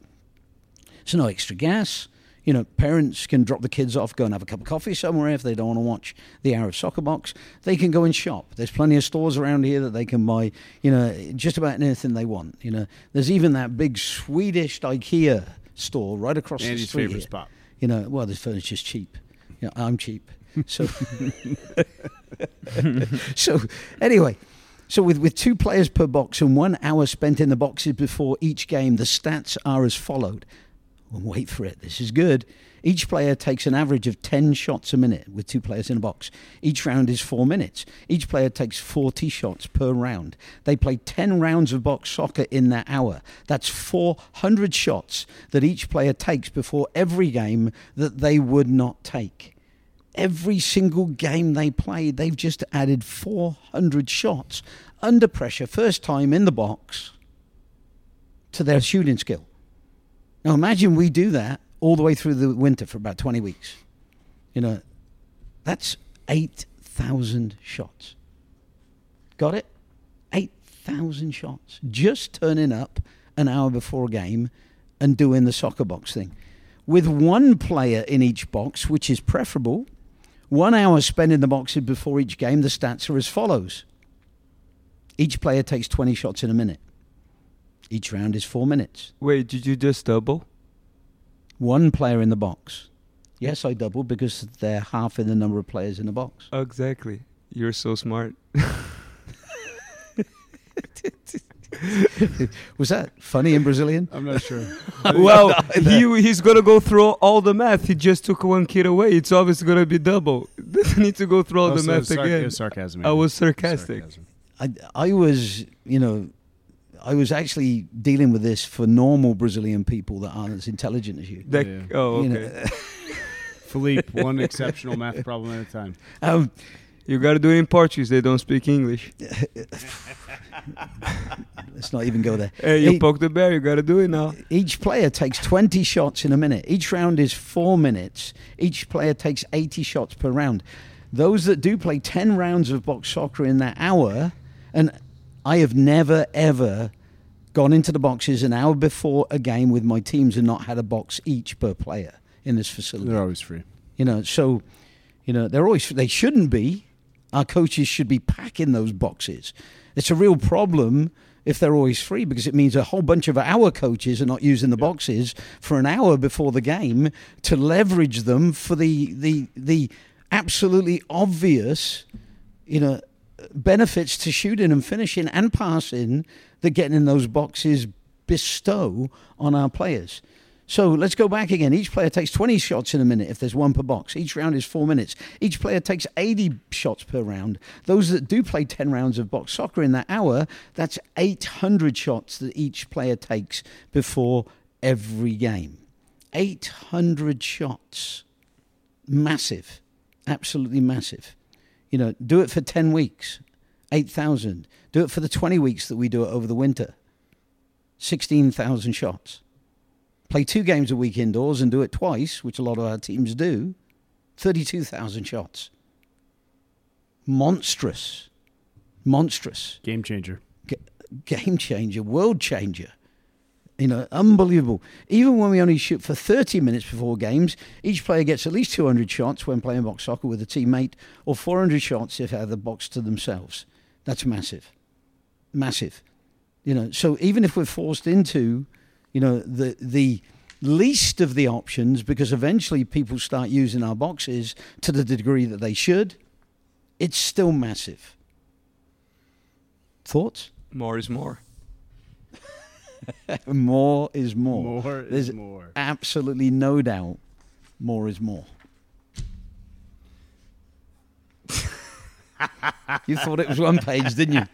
So, no extra gas, You know, parents can drop the kids off, go and have a cup of coffee somewhere if they don't want to watch the hour of soccer box. They can go and shop. There's plenty of stores around here that they can buy, you know, just about anything they want. You know, there's even that big Swedish IKEA store right across the Andy's street. favorite here. spot. You know, well, the furniture's cheap. You know, I'm cheap. So, so anyway, so with, with two players per box and one hour spent in the boxes before each game, the stats are as followed. Wait for it. This is good. Each player takes an average of 10 shots a minute with two players in a box. Each round is four minutes. Each player takes 40 shots per round. They play 10 rounds of box soccer in that hour. That's 400 shots that each player takes before every game that they would not take. Every single game they play, they've just added 400 shots under pressure, first time in the box, to their shooting skill. Now imagine we do that all the way through the winter for about 20 weeks. You know, that's 8,000 shots. Got it? 8,000 shots. Just turning up an hour before a game and doing the soccer box thing. With one player in each box, which is preferable, one hour spent in the boxes before each game, the stats are as follows. Each player takes 20 shots in a minute. Each round is four minutes. Wait, did you just double? One player in the box. Yes, I double because they're half in the number of players in the box. Exactly. You're so smart. Was that funny in Brazilian? I'm not sure. well, he he's gonna go through all the math. He just took one kid away. It's obviously gonna be double. Doesn't need to go through all oh, the Also, math sarc- again. it was sarcasm. I was sarcastic. Sarcasm. I, I was, you know, I was actually dealing with this for normal Brazilian people that aren't as intelligent as you. That, Yeah. Oh, okay. You You, know, Philippe, one exceptional math problem at a time. um, you gotta do it in Portuguese. They don't speak English. let's not even go there. Hey, you Hey- poke the bear. You gotta do it now. Each player takes 20 shots in a minute. Each round is four minutes. Each player takes 80 shots per round. Those that do play 10 rounds of box soccer in that hour, and I have never, ever gone into the boxes an hour before a game with my teams and not had a box each per player in this facility. They're always free. You know, so you know they're always they shouldn't be. Our coaches should be packing those boxes. It's a real problem if they're always free because it means a whole bunch of our coaches are not using the boxes for an hour before the game to leverage them for the the the absolutely obvious, you know, benefits to shooting and finishing and passing that getting in those boxes bestow on our players. So let's go back again. Each player takes 20 shots in a minute if there's one per box. Each round is four minutes. Each player takes 80 shots per round. Those that do play 10 rounds of box soccer in that hour, that's 800 shots that each player takes before every game. 800 shots. Massive. Absolutely massive. You know, do it for 10 weeks. 8,000. Do it for the 20 weeks that we do it over the winter. 16,000 shots play two games a week indoors and do it twice, which a lot of our teams do, 32,000 shots. Monstrous. Monstrous. Game changer. Game changer, world changer. You know, unbelievable. Even when we only shoot for 30 minutes before games, each player gets at least 200 shots when playing box soccer with a teammate, or 400 shots if they have the box to themselves. That's massive. Massive. You know, so even if we're forced into you know the the least of the options because eventually people start using our boxes to the degree that they should it's still massive thoughts More is more. more is more, More There's is more. absolutely no doubt more is more you thought it was one page didn't you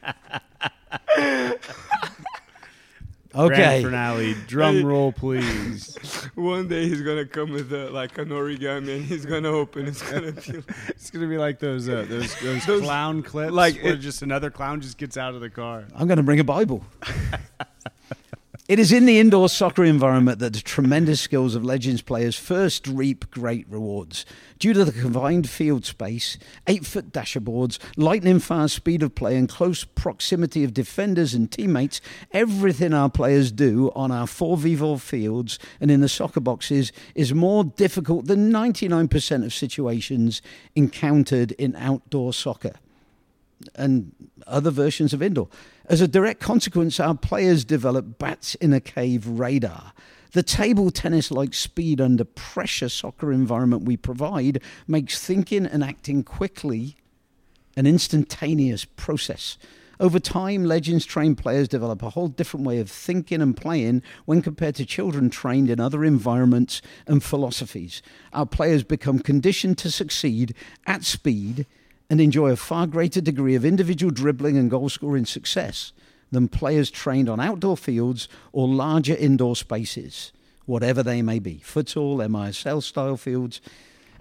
Grand okay finale. Drum roll, please. One day he's gonna come with a, like an origami and he's gonna open. It's gonna be it's gonna be like those uh, those those Those- clown clips, like where it- just another clown just gets out of the car. I'm going to bring a Bible. It is in the indoor soccer environment that the tremendous skills of Legends players first reap great rewards. Due to the confined field space, eight foot dashboards, lightning fast speed of play, and close proximity of defenders and teammates, everything our players do on our 4v4 fields and in the soccer boxes is more difficult than 99% of situations encountered in outdoor soccer and other versions of indoor. As a direct consequence, our players develop bats in a cave radar. The table tennis like speed under pressure soccer environment we provide makes thinking and acting quickly an instantaneous process. Over time, Legends trained players develop a whole different way of thinking and playing when compared to children trained in other environments and philosophies. Our players become conditioned to succeed at speed and enjoy a far greater degree of individual dribbling and goal scoring success than players trained on outdoor fields or larger indoor spaces, whatever they may be futsal, MISL style fields.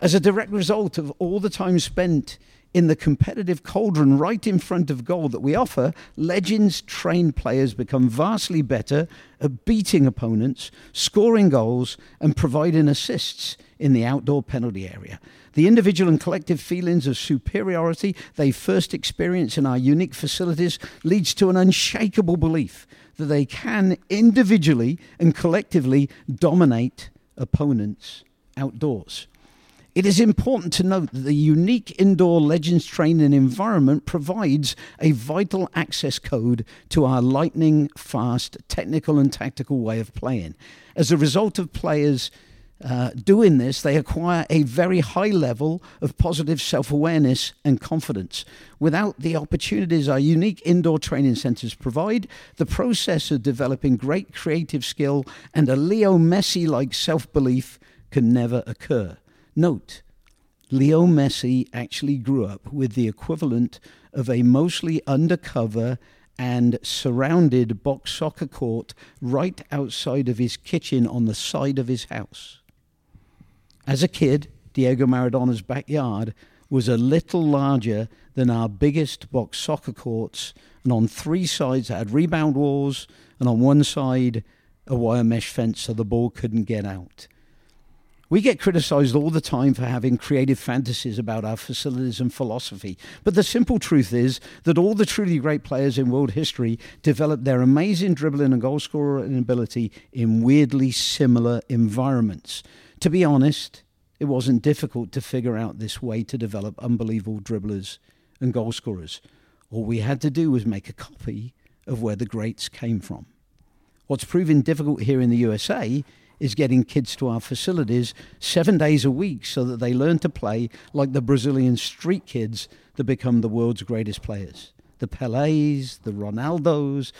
As a direct result of all the time spent in the competitive cauldron right in front of goal that we offer, legends trained players become vastly better at beating opponents, scoring goals, and providing assists in the outdoor penalty area. The individual and collective feelings of superiority they first experience in our unique facilities leads to an unshakable belief that they can individually and collectively dominate opponents outdoors. It is important to note that the unique indoor Legends training environment provides a vital access code to our lightning fast technical and tactical way of playing. As a result of players uh, doing this, they acquire a very high level of positive self awareness and confidence. Without the opportunities our unique indoor training centers provide, the process of developing great creative skill and a Leo Messi like self belief can never occur. Note, Leo Messi actually grew up with the equivalent of a mostly undercover and surrounded box soccer court right outside of his kitchen on the side of his house. As a kid, Diego Maradona's backyard was a little larger than our biggest box soccer courts, and on three sides it had rebound walls, and on one side a wire mesh fence so the ball couldn't get out. We get criticized all the time for having creative fantasies about our facilities and philosophy. But the simple truth is that all the truly great players in world history developed their amazing dribbling and goal scoring ability in weirdly similar environments. To be honest, it wasn't difficult to figure out this way to develop unbelievable dribblers and goal scorers. All we had to do was make a copy of where the greats came from. What's proven difficult here in the USA is getting kids to our facilities seven days a week so that they learn to play like the Brazilian street kids that become the world's greatest players the Pelés, the Ronaldos,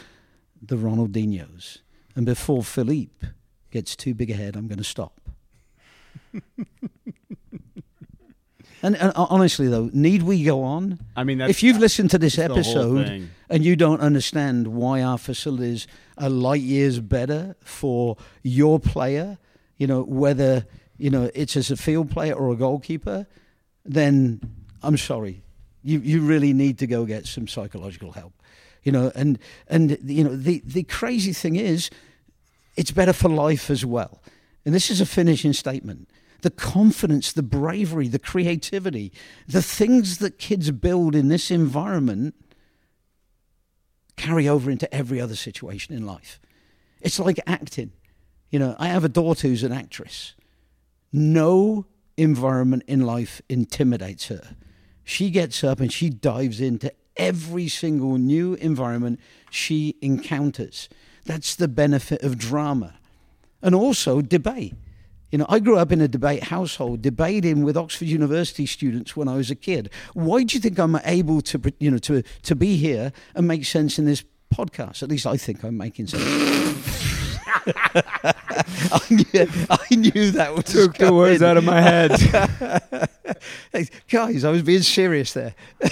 the Ronaldinhos. And before Philippe gets too big ahead, I'm going to stop. and, and, honestly, though, need we go on? I mean, if you've listened to this episode and you don't understand why our facilities are light years better for your player, you know, whether you know it's as a field player or a goalkeeper, then I'm sorry, you you really need to go get some psychological help, you know. And and you know the the crazy thing is, it's better for life as well. And this is a finishing statement. The confidence, the bravery, the creativity, the things that kids build in this environment carry over into every other situation in life. It's like acting. You know, I have a daughter who's an actress. No environment in life intimidates her. She gets up and she dives into every single new environment she encounters. That's the benefit of drama. And also debate. You know, I grew up in a debate household, debating with Oxford University students when I was a kid. Why do you think I'm able to, you know, to to be here and make sense in this podcast? At least I think I'm making sense. I, knew, I knew that was Took the words out of my head. Guys, I was being serious there.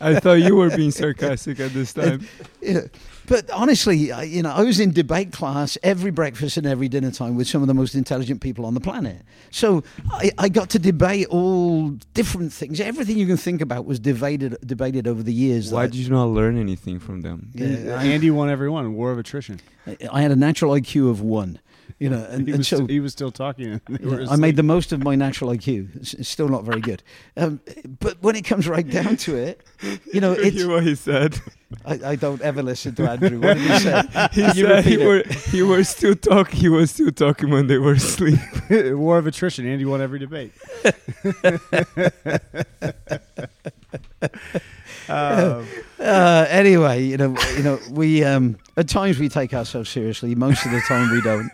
I thought you were being sarcastic at this time. Yeah. But honestly, I- you know, I was in debate class every breakfast and every dinner time with some of the most intelligent people on the planet. So I, I got to debate all different things. Everything you can think about was debated debated over the years. Why did you not learn anything from them? Yeah, I- Andy won every one. War of attrition. I had a natural IQ of one, you know, and, He and was, so he was still talking. Yeah, I made the most of my natural IQ. It's, it's still not very good, um, but when it comes right down to it, you know, You it's, hear what he said? I, I don't ever listen to Andrew. What did he say? He you said he were he were still talking. He was still talking when they were asleep. War of attrition. Andy won every debate. Um, Uh, anyway, you know, you know, we um, at times we take ourselves seriously. Most of the time, we don't.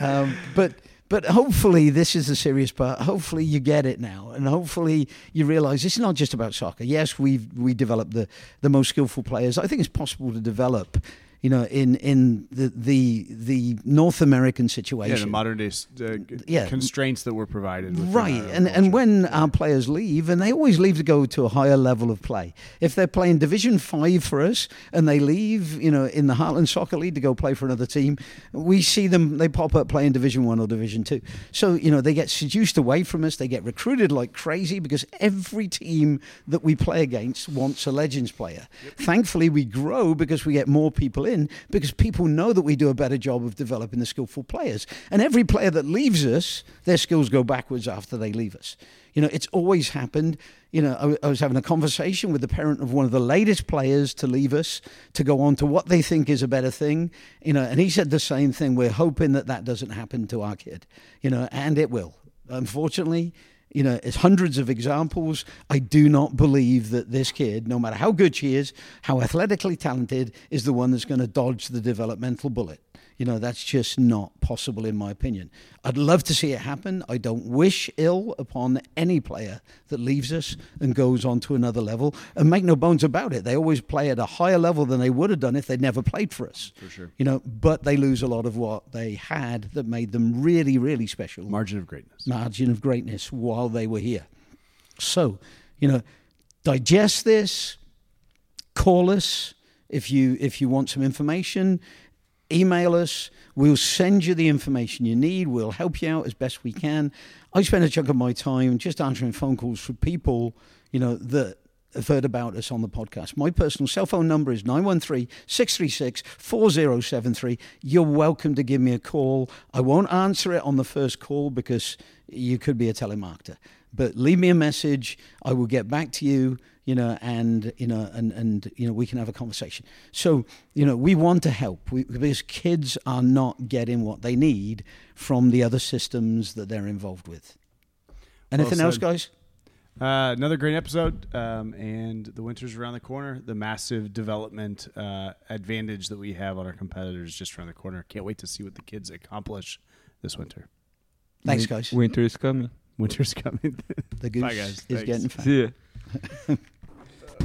um, but but hopefully, this is the serious part. Hopefully, you get it now, and hopefully, you realise this is not just about soccer. Yes, we we developed the the most skillful players. I think it's possible to develop. You know, in in the the the North American situation. yeah, the modern day uh, Yeah. constraints that were provided. Right, our and and culture. when our players leave, and they always leave to go to a higher level of play. If they're playing Division Five for us, and they leave, you know, in the Heartland Soccer League to go play for another team, we see them. They pop up playing Division One or Division Two. So you know, they get seduced away from us. They get recruited like crazy because every team that we play against wants a Legends player. Thankfully, we grow because we get more people in because people know that we do a better job of developing the skillful players. And every player that leaves us, their skills go backwards after they leave us. You know, it's always happened. You know, I was having a conversation with the parent of one of the latest players to leave us to go on to what they think is a better thing. You know, and he said the same thing. We're hoping that that doesn't happen to our kid. You know, and it will. Unfortunately, you know, it's hundreds of examples. I do not believe that this kid, no matter how good she is, how athletically talented, is the one that's going to dodge the developmental bullet. You know, that's just not possible, in my opinion. I'd love to see it happen. I don't wish ill upon any player that leaves us and goes on to another level. And make no bones about it, they always play at a higher level than they would have done if they'd never played for us. For sure. You know, but they lose a lot of what they had that made them really, really special margin of greatness. margin of greatness while they were here. So, you know, digest this, call us if you if you want some information, email us. We'll send you the information you need. We'll help you out as best we can. I spend a chunk of my time just answering phone calls for people, you know, that have heard about us on the podcast. My personal cell phone number is 913-636-4073. You're welcome to give me a call. I won't answer it on the first call because you could be a telemarketer. But leave me a message. I will get back to you, you know, and you know, and and you know, we can have a conversation. So, you know, we want to help we, because kids are not getting what they need from the other systems that they're involved with. Anything said. else, guys? Uh, another great episode, um, and the winter's around the corner. The massive development uh, advantage that we have on our competitors just around the corner. Can't wait to see what the kids accomplish this winter. Thanks, guys. Winter is coming. Winter's coming. The goose Bye, guys. is Thanks. getting fat. See ya.